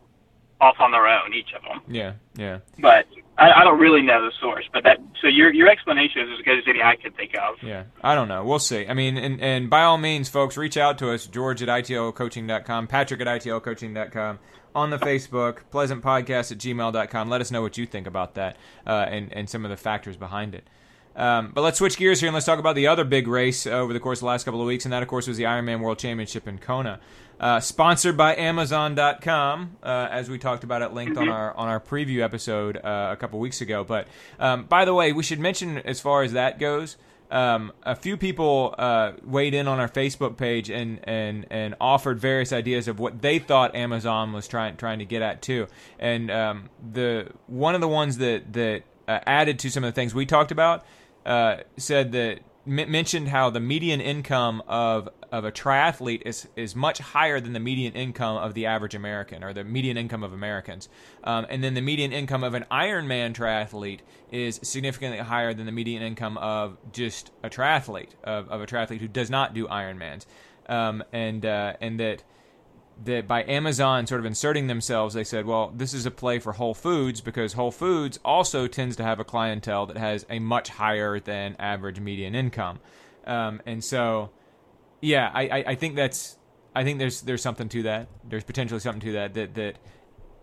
off on their own, each of them. Yeah, yeah. But I, I don't really know the source, but that so your your explanation is as good as any I could think of. Yeah, I don't know. We'll see. I mean, and and by all means, folks, reach out to us, George at itlcoaching.com, Patrick at itlcoaching.com, on the Facebook, pleasantpodcast at gmail.com. Let us know what you think about that uh, and and some of the factors behind it. Um, but let's switch gears here and let's talk about the other big race uh, over the course of the last couple of weeks, and that, of course, was the Ironman World Championship in Kona. Uh, sponsored by Amazon.com, uh, as we talked about at length on our on our preview episode uh, a couple weeks ago. But um, by the way, we should mention as far as that goes, um, a few people uh, weighed in on our Facebook page and, and, and offered various ideas of what they thought Amazon was trying trying to get at too. And um, the one of the ones that that uh, added to some of the things we talked about uh, said that m- mentioned how the median income of of a triathlete is is much higher than the median income of the average American or the median income of Americans, um, and then the median income of an Ironman triathlete is significantly higher than the median income of just a triathlete of, of a triathlete who does not do Ironmans, um, and uh, and that that by Amazon sort of inserting themselves, they said, well, this is a play for Whole Foods because Whole Foods also tends to have a clientele that has a much higher than average median income. Um, and so, yeah, I, I, I think that's I think there's there's something to that. There's potentially something to that that that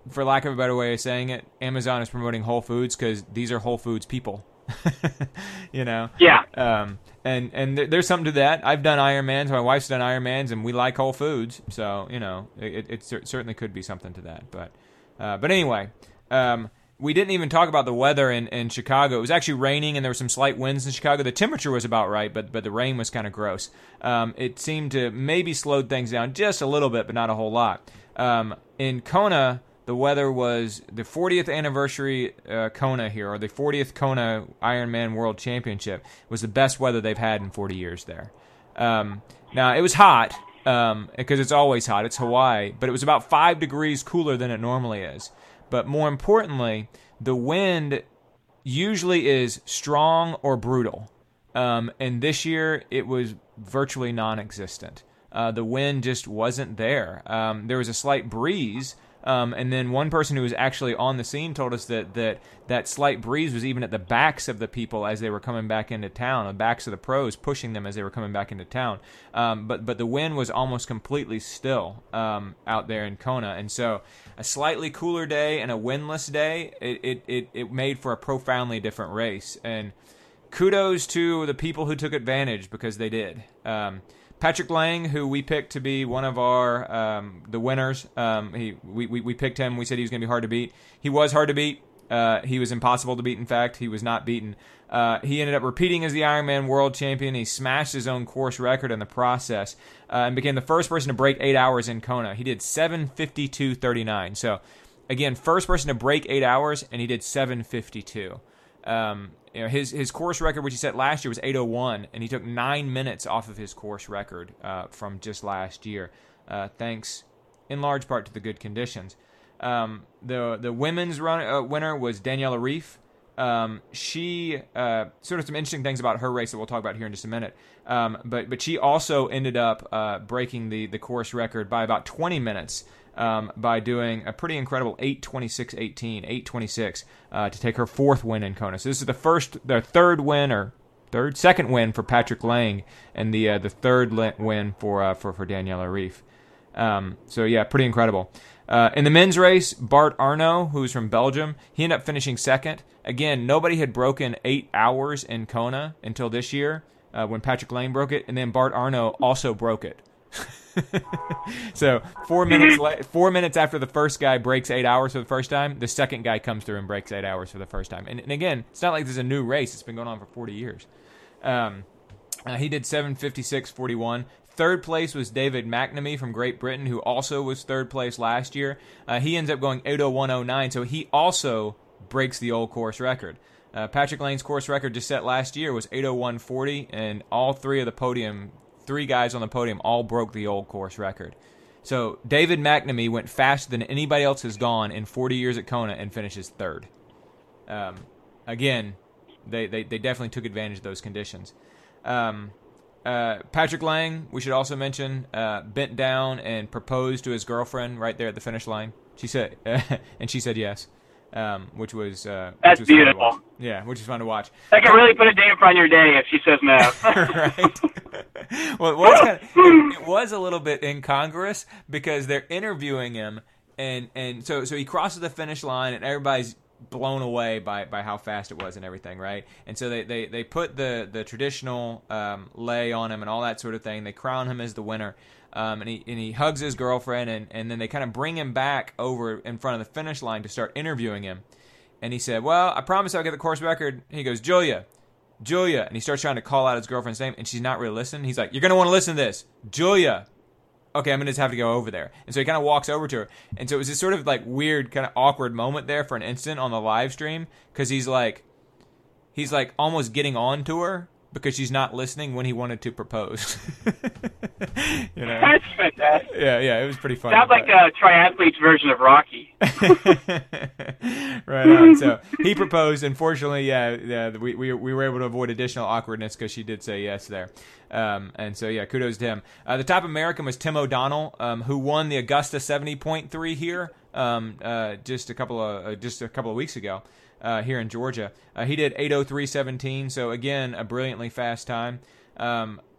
for lack of a better way of saying it, Amazon is promoting Whole Foods because these are Whole Foods people. you know. Yeah. Um, and and th- there's something to that. I've done Ironmans. My wife's done Ironmans, and we like Whole Foods. So you know, it, it cer- certainly could be something to that. But uh, but anyway, um, we didn't even talk about the weather in, in Chicago. It was actually raining, and there were some slight winds in Chicago. The temperature was about right, but but the rain was kind of gross. Um, it seemed to maybe slowed things down just a little bit, but not a whole lot. Um, in Kona the weather was the 40th anniversary uh, Kona here, or the 40th Kona Ironman World Championship was the best weather they've had in 40 years there. Um, now it was hot um, because it's always hot. It's Hawaii, but it was about five degrees cooler than it normally is. But more importantly, the wind usually is strong or brutal, um, and this year it was virtually non-existent. Uh, the wind just wasn't there. Um, there was a slight breeze um, and then one person who was actually on the scene told us that, that that slight breeze was even at the backs of the people as they were coming back into town, the backs of the pros pushing them as they were coming back into town. Um, but but the wind was almost completely still um, out there in Kona, and so a slightly cooler day and a windless day, it, it, it, it made for a profoundly different race. And kudos to the people who took advantage because they did. Um, Patrick Lange, who we picked to be one of our um, the winners, um, he we, we, we picked him. We said he was going to be hard to beat. He was hard to beat. Uh, he was impossible to beat. In fact, he was not beaten. Uh, he ended up repeating as the Ironman World Champion. He smashed his own course record in the process uh, and became the first person to break eight hours in Kona. He did 7:52:39. So, again, first person to break eight hours, and he did 7:52. Um, you know, his his course record, which he set last year, was 8:01, and he took nine minutes off of his course record uh, from just last year, uh, thanks in large part to the good conditions. Um, the the women's run uh, winner was Daniela Ryf. Um, she uh, sort of some interesting things about her race that we'll talk about here in just a minute. Um, but but she also ended up uh, breaking the the course record by about 20 minutes um, by doing a pretty incredible 826-18, 826 uh, to take her fourth win in Kona. So this is the first, the third win or third, second win for Patrick Lange, and the uh, the third win for uh, for for Daniela Ryf. Um, so yeah, pretty incredible. Uh, in the men's race, Bart Aernouts, who's from Belgium, he ended up finishing second. Again, nobody had broken eight hours in Kona until this year uh, when Patrick Lange broke it, and then Bart Aernouts also broke it. so four minutes la- four minutes after the first guy breaks eight hours for the first time, the second guy comes through and breaks eight hours for the first time. And, and again, it's not like this is a new race; it's been going on for forty years. Um, uh, he did seven fifty six forty one. Third place was David McNamee from Great Britain, who also was third place last year. Uh, he ends up going 80109, so he also breaks the old course record. Uh, Patrick Lange's course record just set last year was 80140, and all three of the podium three guys on the podium all broke the old course record. So David McNamee went faster than anybody else has gone in 40 years at Kona and finishes third. Um, again, they, they, they definitely took advantage of those conditions. Um, uh, Patrick Lange, we should also mention, uh, bent down and proposed to his girlfriend right there at the finish line. She said, and she said yes um, which was uh, that's which was beautiful. Yeah, which is fun to watch. That can really put a damper on your day if she says no. right. well, it was, kind of, it, was a little bit incongruous because they're interviewing him, and and so so he crosses the finish line, and everybody's blown away by, by how fast it was and everything, right? And so they, they, they put the the traditional um, lei on him and all that sort of thing. They crown him as the winner, um, and he and he hugs his girlfriend, and, and then they kind of bring him back over in front of the finish line to start interviewing him. And he said, "Well, I promise I'll get the course record." He goes, "Julia, Julia," and he starts trying to call out his girlfriend's name, and she's not really listening. He's like, "You're gonna want to listen to this, Julia." Okay, I'm gonna just have to go over there. And so he kind of walks over to her, and so it was this sort of like weird, kind of awkward moment there for an instant on the live stream because he's like, he's like almost getting on to her, because she's not listening when he wanted to propose. you know? That's fantastic. Yeah, yeah, it was pretty fun. Sounds like a triathlete's version of Rocky. right on. So he proposed. Unfortunately, yeah, yeah, we, we, we were able to avoid additional awkwardness because she did say yes there. Um, and so yeah, kudos to him. Uh, the top American was Tim O'Donnell, um, who won the Augusta 70.3 here um, uh, just a couple of uh, just a couple of weeks ago uh, here in Georgia. Uh, he did 8:03:17, so again a brilliantly fast time.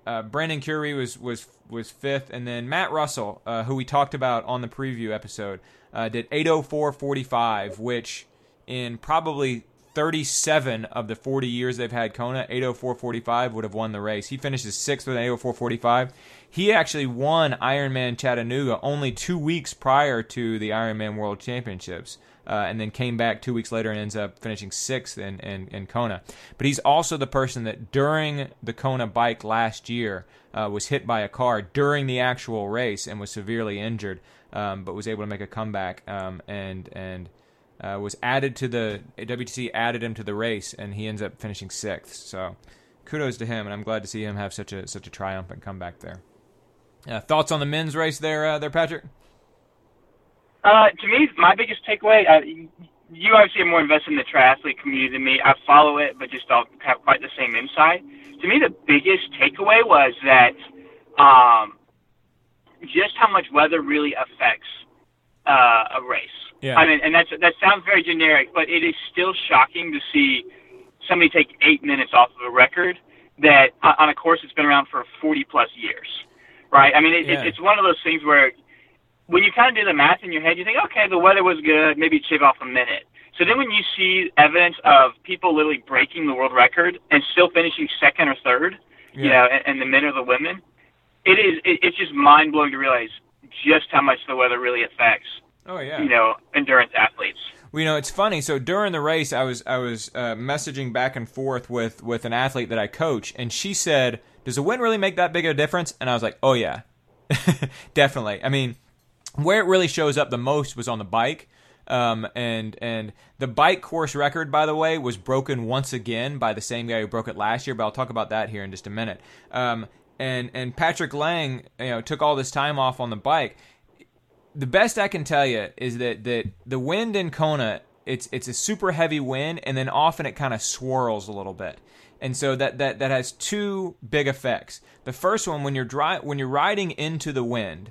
Uh, Brandon Currie was was was fifth, and then Matt Russell, uh, who we talked about on the preview episode, uh, did 804.45, which in probably 37 of the 40 years they've had Kona, 804.45 would have won the race. He finishes sixth with an 804.45. He actually won Ironman Chattanooga only two weeks prior to the Ironman World Championships. Uh, and then came back two weeks later and ends up finishing sixth in, in, in, Kona. But he's also the person that during the Kona bike last year uh, was hit by a car during the actual race and was severely injured, um, but was able to make a comeback um, and and uh, was added to the WTC added him to the race, and he ends up finishing sixth. So kudos to him, and I'm glad to see him have such a such a triumphant comeback there. Uh, thoughts on the men's race there, uh, there, Patrick? Uh, to me, my biggest takeaway, uh, you obviously are more invested in the triathlete community than me. I follow it, but just don't have quite the same insight. To me, the biggest takeaway was that um, just how much weather really affects uh, a race. Yeah. I mean, and that's that sounds very generic, but it is still shocking to see somebody take eight minutes off of a record that on a course that's been around for 40 plus years, right? I mean, it, Yeah. it's one of those things where when you kind of do the math in your head, you think, okay, the weather was good, maybe shave off a minute. So then when you see evidence of people literally breaking the world record and still finishing second or third, you Yeah. know, and, and the men or the women, it is it, it's just mind blowing to realize just how much the weather really affects, Oh yeah. you know, endurance athletes. Well, you know, it's funny. So during the race, I was I was uh, messaging back and forth with with an athlete that I coach, and she said, "Does the wind really make that big of a difference?" And I was like, "Oh yeah, definitely." I mean, where it really shows up the most was on the bike. Um, and and the bike course record, by the way, was broken once again by the same guy who broke it last year. But I'll talk about that here in just a minute. Um, and and Patrick Lange, you know, took all this time off on the bike the best I can tell you is that that the wind in Kona it's it's a super heavy wind and then often it kind of swirls a little bit. And so that, that that has two big effects. The first one when you're dry, when you're riding into the wind,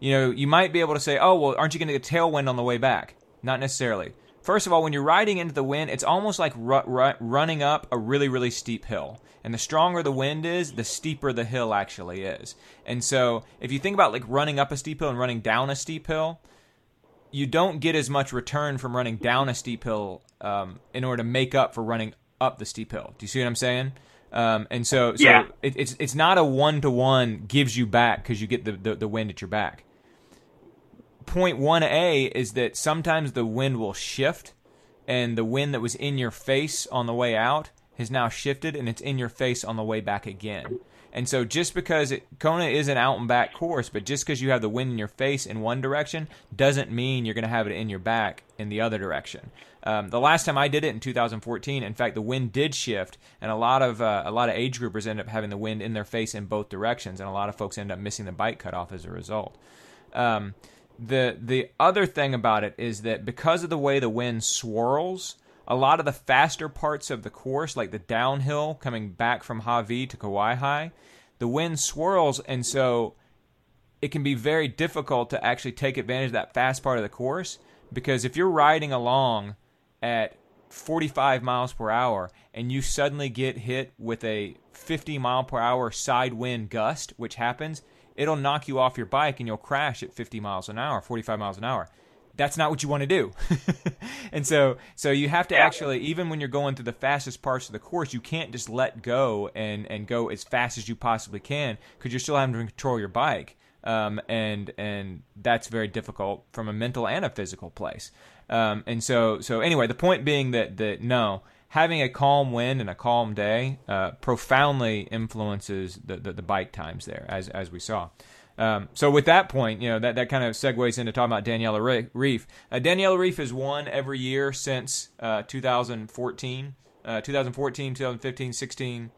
you know, you might be able to say, "Oh, well, aren't you going to get tailwind on the way back?" Not necessarily. First of all, when you're riding into the wind, it's almost like ru- ru- running up a really, really steep hill. And the stronger the wind is, the steeper the hill actually is. And so, if you think about like running up a steep hill and running down a steep hill, you don't get as much return from running down a steep hill um, in order to make up for running up the steep hill. Do you see what I'm saying? Um, and so, so Yeah. it, it's it's not a one to one gives you back because you get the, the the wind at your back point 1A is that sometimes the wind will shift and the wind that was in your face on the way out has now shifted and it's in your face on the way back again. And so just because it, Kona is an out and back course, but just because you have the wind in your face in one direction doesn't mean you're going to have it in your back in the other direction. Um, the last time I did it in 2014, in fact, the wind did shift, and a lot of uh, a lot of age groupers end up having the wind in their face in both directions, and a lot of folks end up missing the bike cutoff as a result. Um, the the other thing about it is that because of the way the wind swirls, a lot of the faster parts of the course, like the downhill coming back from Hawi to Kawaihae, the wind swirls, and so it can be very difficult to actually take advantage of that fast part of the course because if you're riding along at 45 miles per hour and you suddenly get hit with a 50 mile per hour side wind gust, which happens, it'll knock you off your bike and you'll crash at 50 miles an hour, 45 miles an hour. That's not what you want to do. and so so you have to actually even when you're going through the fastest parts of the course, you can't just let go and and go as fast as you possibly can because you're still having to control your bike. Um, and and that's very difficult from a mental and a physical place. Um, and so so anyway, the point being that that no, having a calm wind and a calm day uh, profoundly influences the, the the bike times there, as as we saw. Um, so with that point, you know that, that kind of segues into talking about Daniela Re- Ryf. Uh, Daniela Ryf has won every year since uh, 2014, uh, 2014, 2015, 16,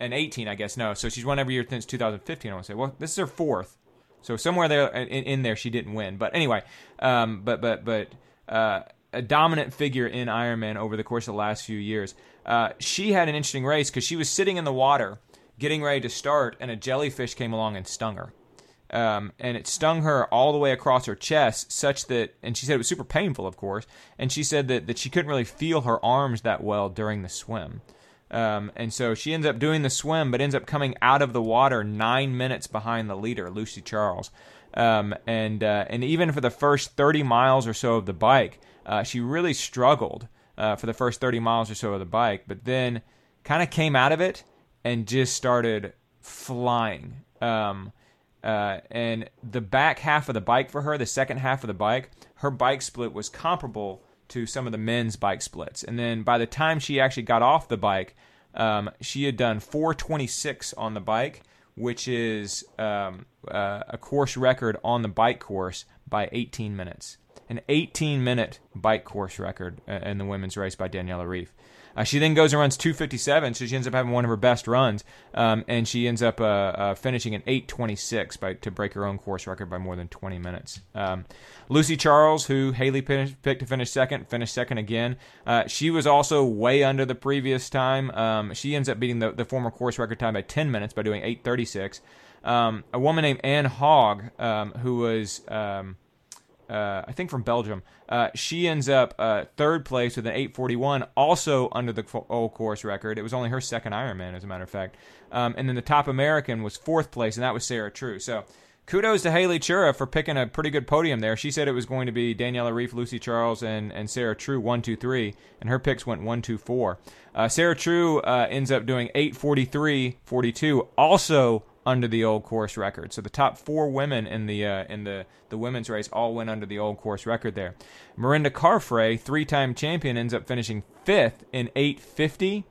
and 18, I guess. No, so she's won every year since 2015. I want to say. Well, this is her fourth. So somewhere there in, in there she didn't win, but anyway, um, but but but uh, a dominant figure in Ironman over the course of the last few years. Uh, she had an interesting race because she was sitting in the water, getting ready to start, and a jellyfish came along and stung her. Um, and it stung her all the way across her chest, such that, and she said it was super painful, of course. And she said that, that she couldn't really feel her arms that well during the swim. Um, and so she ends up doing the swim, but ends up coming out of the water nine minutes behind the leader, Lucy Charles. Um, and uh, and even for the first 30 miles or so of the bike, uh, she really struggled uh, for the first 30 miles or so of the bike, but then kind of came out of it and just started flying. Um, uh, and the back half of the bike for her, the second half of the bike, her bike split was comparable to some of the men's bike splits. And then by the time she actually got off the bike, um, she had done 426 on the bike, which is um, uh, a course record on the bike course by 18 minutes. An 18 minute bike course record uh, in the women's race by Daniela Ryf. Uh, she then goes and runs 257, so she ends up having one of her best runs, um, and she ends up uh, uh, finishing at 826 by, to break her own course record by more than 20 minutes. Um, Lucy Charles, who Haley picked to finish second, finished second again. Uh, she was also way under the previous time. Um, she ends up beating the, the former course record time by 10 minutes by doing 836. Um, a woman named Anne Haug, um, who was um, uh, I think from Belgium. Uh, she ends up uh, third place with an 841, also under the old course record. It was only her second Ironman, as a matter of fact. Um, and then the top American was fourth place, and that was Sarah True. So kudos to Haley Chura for picking a pretty good podium there. She said it was going to be Daniela Ryf, Lucy Charles, and, and Sarah True, 1, 2, 3, and her picks went 1, 2, 4. Uh, Sarah True uh, ends up doing 843, 42, also under the old course record. So the top four women in the uh, in the the women's race all went under the old course record there. Mirinda Carfrae, three-time champion, ends up finishing fifth in 850,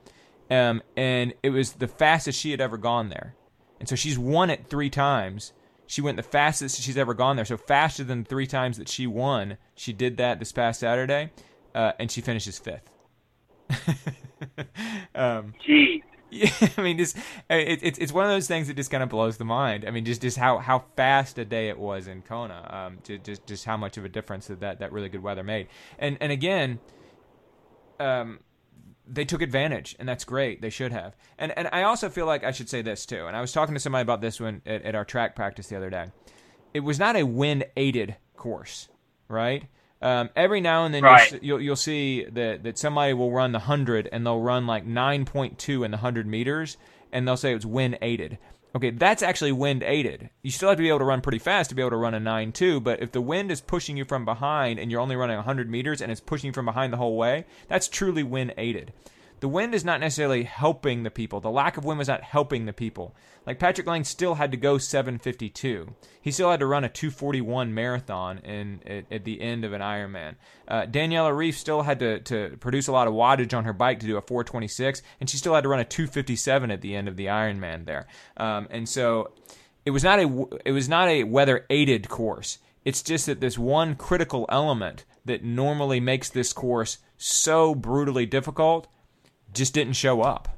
um, and it was the fastest she had ever gone there. And so she's won it three times. She went the fastest she's ever gone there, so faster than three times that she won. She did that this past Saturday, uh, and she finishes fifth. um. Yeah, I mean, just it, it's it's one of those things that just kind of blows the mind. I mean, just just how, how fast a day it was in Kona. Um, just just just how much of a difference that that, that really good weather made. And and again, um, they took advantage, and that's great. They should have. And and I also feel like I should say this too. And I was talking to somebody about this one at, at our track practice the other day. It was not a wind aided course, right? Um, every now and then right. you'll, you'll, you'll see that that somebody will run the hundred and they'll run like nine point two in the hundred meters, and they'll say it's wind aided. Okay, that's actually wind aided. You still have to be able to run pretty fast to be able to run a 9 2, but if the wind is pushing you from behind and you're only running 100 meters and it's pushing you from behind the whole way, that's truly wind aided the wind is not necessarily helping the people. The lack of wind was not helping the people. Like Patrick Lange still had to go 752. He still had to run a 241 marathon in at, at the end of an Ironman. Uh, Daniela Ryf still had to, to produce a lot of wattage on her bike to do a 426, and she still had to run a 257 at the end of the Ironman there. Um, and so it was not a it was not a weather aided course. It's just that this one critical element that normally makes this course so brutally difficult just didn't show up.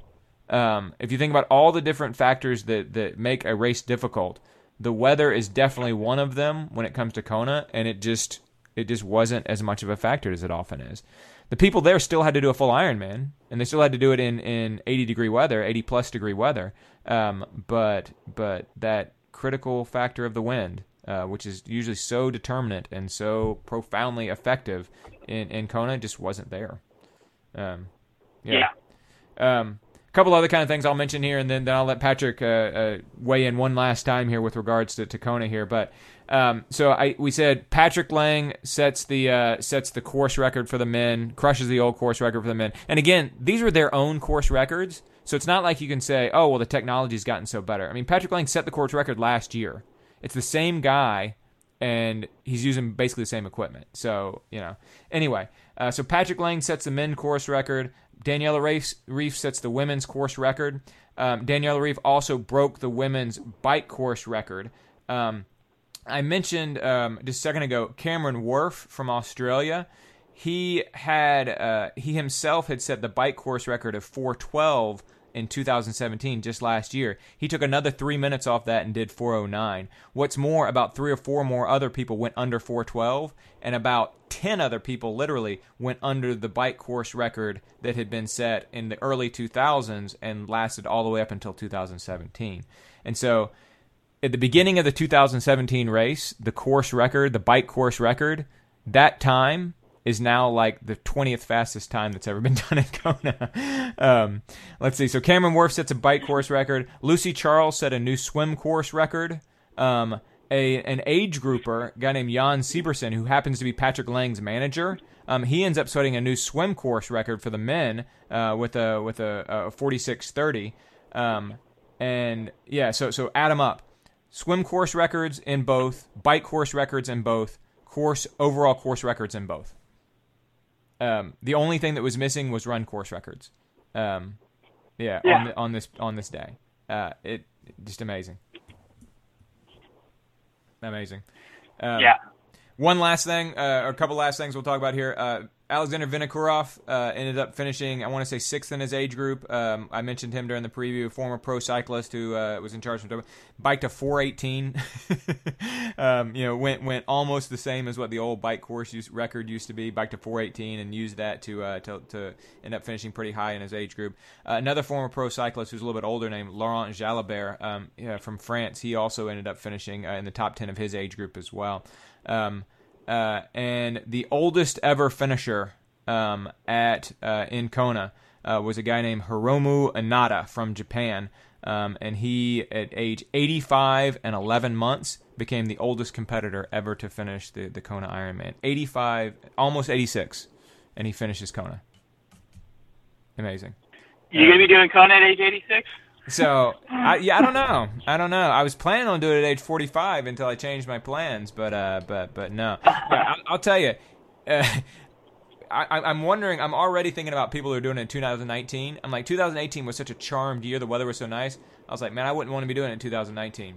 Um, if you think about all the different factors that, that make a race difficult, the weather is definitely one of them when it comes to Kona, and it just it just wasn't as much of a factor as it often is. The people there still had to do a full Ironman, and they still had to do it in, in 80 degree weather, 80 plus degree weather. Um, but but that critical factor of the wind, uh, which is usually so determinant and so profoundly effective in, in Kona, just wasn't there. Um, yeah. yeah. Um, a couple other kind of things I'll mention here, and then, then I'll let Patrick uh, uh, weigh in one last time here with regards to, to Kona here. But um, so I we said Patrick Lange sets the uh, sets the course record for the men, crushes the old course record for the men. And again, these were their own course records, so it's not like you can say, oh well, the technology's gotten so better. I mean, Patrick Lange set the course record last year. It's the same guy, and he's using basically the same equipment. So you know, anyway. Uh, so Patrick Lange sets the men course record. Daniela Ryf, Ryf sets the women's course record. Um, Daniela Ryf also broke the women's bike course record. Um, I mentioned um, just a second ago Cameron Wurf from Australia. He had uh, he himself had set the bike course record of 412 in 2017, just last year. He took another three minutes off that and did 409. What's more, about three or four more other people went under 412, and about 10 other people literally went under the bike course record that had been set in the early 2000s and lasted all the way up until 2017. And so, at the beginning of the 2017 race, the course record, the bike course record, that time is now like the 20th fastest time that's ever been done at Kona. Um, let's see. So Cameron Wurf sets a bike course record. Lucy Charles set a new swim course record. Um, a an age grouper, a guy named Jan Sibbersen, who happens to be Patrick Lange's manager. Um, he ends up setting a new swim course record for the men uh, with a with a, a 46:30. Um, and yeah, so so add them up. Swim course records in both, bike course records in both, course overall course records in both. Um, the only thing that was missing was run course records. Um, yeah, Yeah. On, the, on this on this day, uh, it just amazing, amazing. Um, yeah. One last thing, uh, or a couple last things we'll talk about here. Uh, Alexander Vinokourov uh, ended up finishing, I want to say, sixth in his age group. Um, I mentioned him during the preview. Former pro cyclist who uh, was in charge of bike to 418. um, you know, went went almost the same as what the old bike course use, record used to be, bike to 418, and used that to uh, to, to end up finishing pretty high in his age group. Uh, another former pro cyclist who's a little bit older, named Laurent Jalabert um, yeah, from France. He also ended up finishing uh, in the top 10 of his age group as well. Um, uh, and the oldest ever finisher um, at uh, in Kona uh, was a guy named Hiromu Inada from Japan, um, and he at age 85 and 11 months became the oldest competitor ever to finish the the Kona Ironman. 85, almost 86, and he finishes Kona. Amazing. You gonna be doing Kona at age 86? So I, yeah, I don't know. I don't know. I was planning on doing it at age 45 until I changed my plans, but uh, but but no. Yeah, I, I'll tell you. Uh, I, I'm wondering. I'm already thinking about people who are doing it in 2019. I'm like, 2018 was such a charmed year. The weather was so nice. I was like, man, I wouldn't want to be doing it in 2019.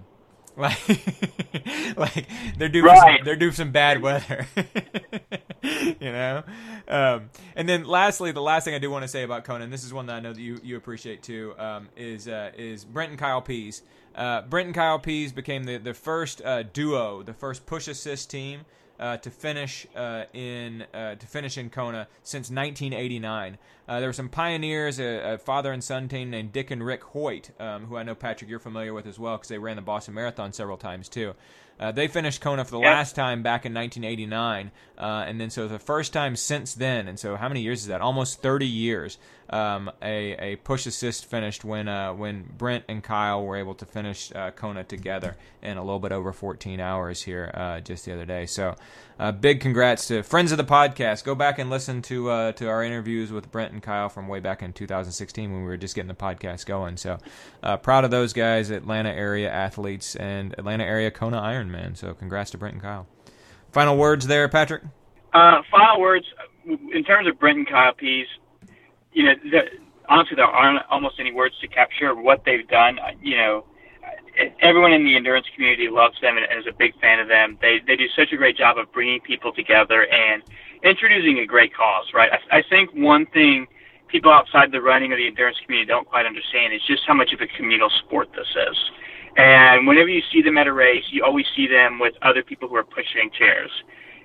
Like, like they're due Right. some, they're due some bad weather. you know. Um, and then lastly, the last thing I do want to say about Kona, this is one that I know that you, you appreciate too, um, is uh, is Brent and Kyle Pease. Uh, Brent and Kyle Pease became the the first uh, duo, the first push assist team uh, to finish uh, in uh, to finish in Kona since 1989. Uh, there were some pioneers, a, a father and son team named Dick and Rick Hoyt, um, who I know Patrick you're familiar with as well because they ran the Boston Marathon several times too. Uh, they finished Kona for the Yeah. last time back in 1989, uh, and then so the first time since then. And so how many years is that? Almost 30 years. Um, a, a push assist finished when uh, when Brent and Kyle were able to finish uh, Kona together in a little bit over 14 hours here uh, just the other day. So uh, big congrats to friends of the podcast. Go back and listen to uh, to our interviews with Brent and Kyle from way back in 2016 when we were just getting the podcast going. So uh, proud of those guys, Atlanta area athletes and Atlanta area Kona Ironman. So congrats to Brent and Kyle. Final words there, Patrick. Final words in terms of Brent and Kyle Pease. You know, the, honestly, there aren't almost any words to capture what they've done. You know, everyone in the endurance community loves them and is a big fan of them. They they do such a great job of bringing people together and introducing a great cause. Right. I, I think one thing people outside the running or the endurance community don't quite understand is just how much of a communal sport this is. And whenever you see them at a race, you always see them with other people who are pushing chairs.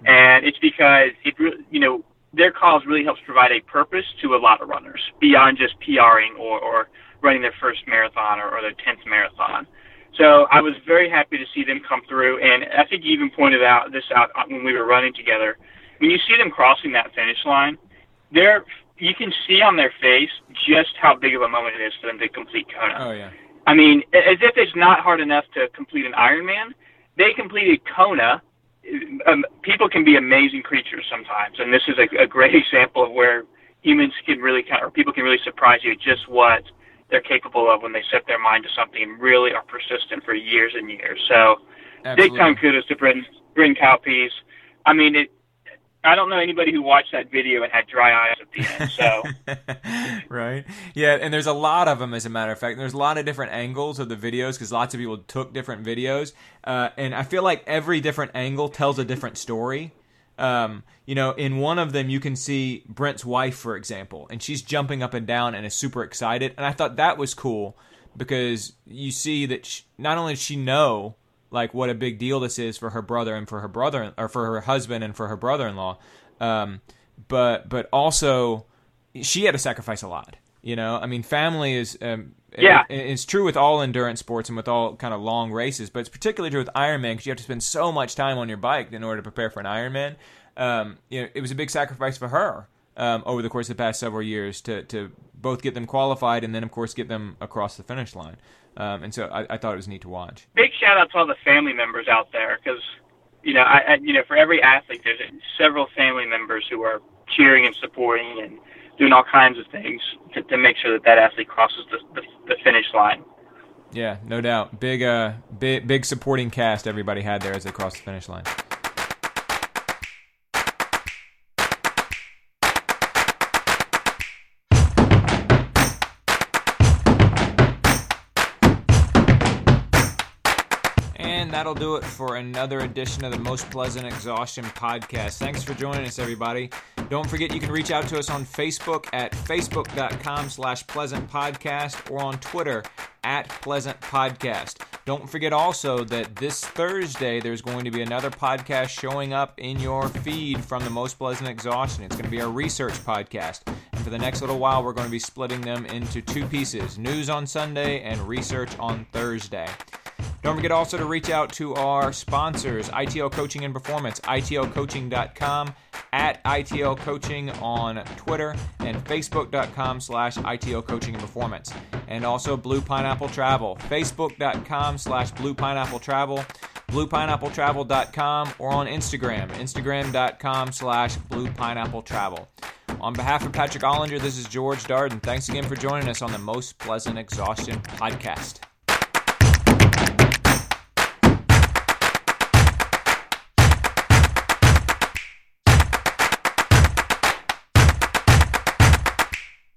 And it's because it really, you know, their cause really helps provide a purpose to a lot of runners beyond just PRing or, or running their first marathon or, or their 10th marathon. So I was very happy to see them come through. And I think you even pointed out this out when we were running together. When you see them crossing that finish line, they're, you can see on their face just how big of a moment it is for them to complete Kona. Oh yeah. I mean, as if it's not hard enough to complete an Ironman, they completed Kona. Um, people can be amazing creatures sometimes, and this is a, a great example of where humans can really kind of, or people can really surprise you just what they're capable of when they set their mind to something and really are persistent for years and years. So, big time kudos to Brent Bryn Kyle Pease. I mean, it. I don't know anybody who watched that video and had dry eyes at the end. So. right? Yeah, and there's a lot of them, as a matter of fact. There's a lot of different angles of the videos because lots of people took different videos, uh, and I feel like every different angle tells a different story. Um, you know, in one of them, you can see Brent's wife, for example, and she's jumping up and down and is super excited. And I thought that was cool because you see that she, not only does she know like what a big deal this is for her brother and for her brother or for her husband and for her brother-in-law, um, but but also she had to sacrifice a lot. You know, I mean, family is um, Yeah. it- it's true with all endurance sports and with all kind of long races, but it's particularly true with Ironman because you have to spend so much time on your bike in order to prepare for an Ironman. um, you know, it was a big sacrifice for her um, over the course of the past several years to to both get them qualified and then, of course, get them across the finish line. Um, and so I, I, thought it was neat to watch. Big shout out to all the family members out there because you know, I, I you know for every athlete there's several family members who are cheering and supporting and doing all kinds of things to, to make sure that that athlete crosses the, the, the finish line. Yeah, no doubt. Big, uh, big, big supporting cast everybody had there as they crossed the finish line. That'll do it for another edition of the Most Pleasant Exhaustion podcast. Thanks for joining us, everybody. Don't forget you can reach out to us on Facebook at facebook.com slash pleasant podcast or on Twitter at pleasant podcast. Don't forget also that this Thursday there's going to be another podcast showing up in your feed from the Most Pleasant Exhaustion. It's going to be our research podcast. And for the next little while, we're going to be splitting them into two pieces news on Sunday and research on Thursday. Don't forget also to reach out to our sponsors, ITL Coaching and Performance, itlcoaching.com, at ITL Coaching on Twitter, and facebook.com slash ITL Coaching and Performance. And also Blue Pineapple Travel, facebook.com slash Blue Pineapple Travel, bluepineappletravel.com, or on Instagram, instagram.com slash Blue Pineapple Travel. On behalf of Patrick Ollinger, this is George Darden. Thanks again for joining us on the Most Pleasant Exhaustion podcast.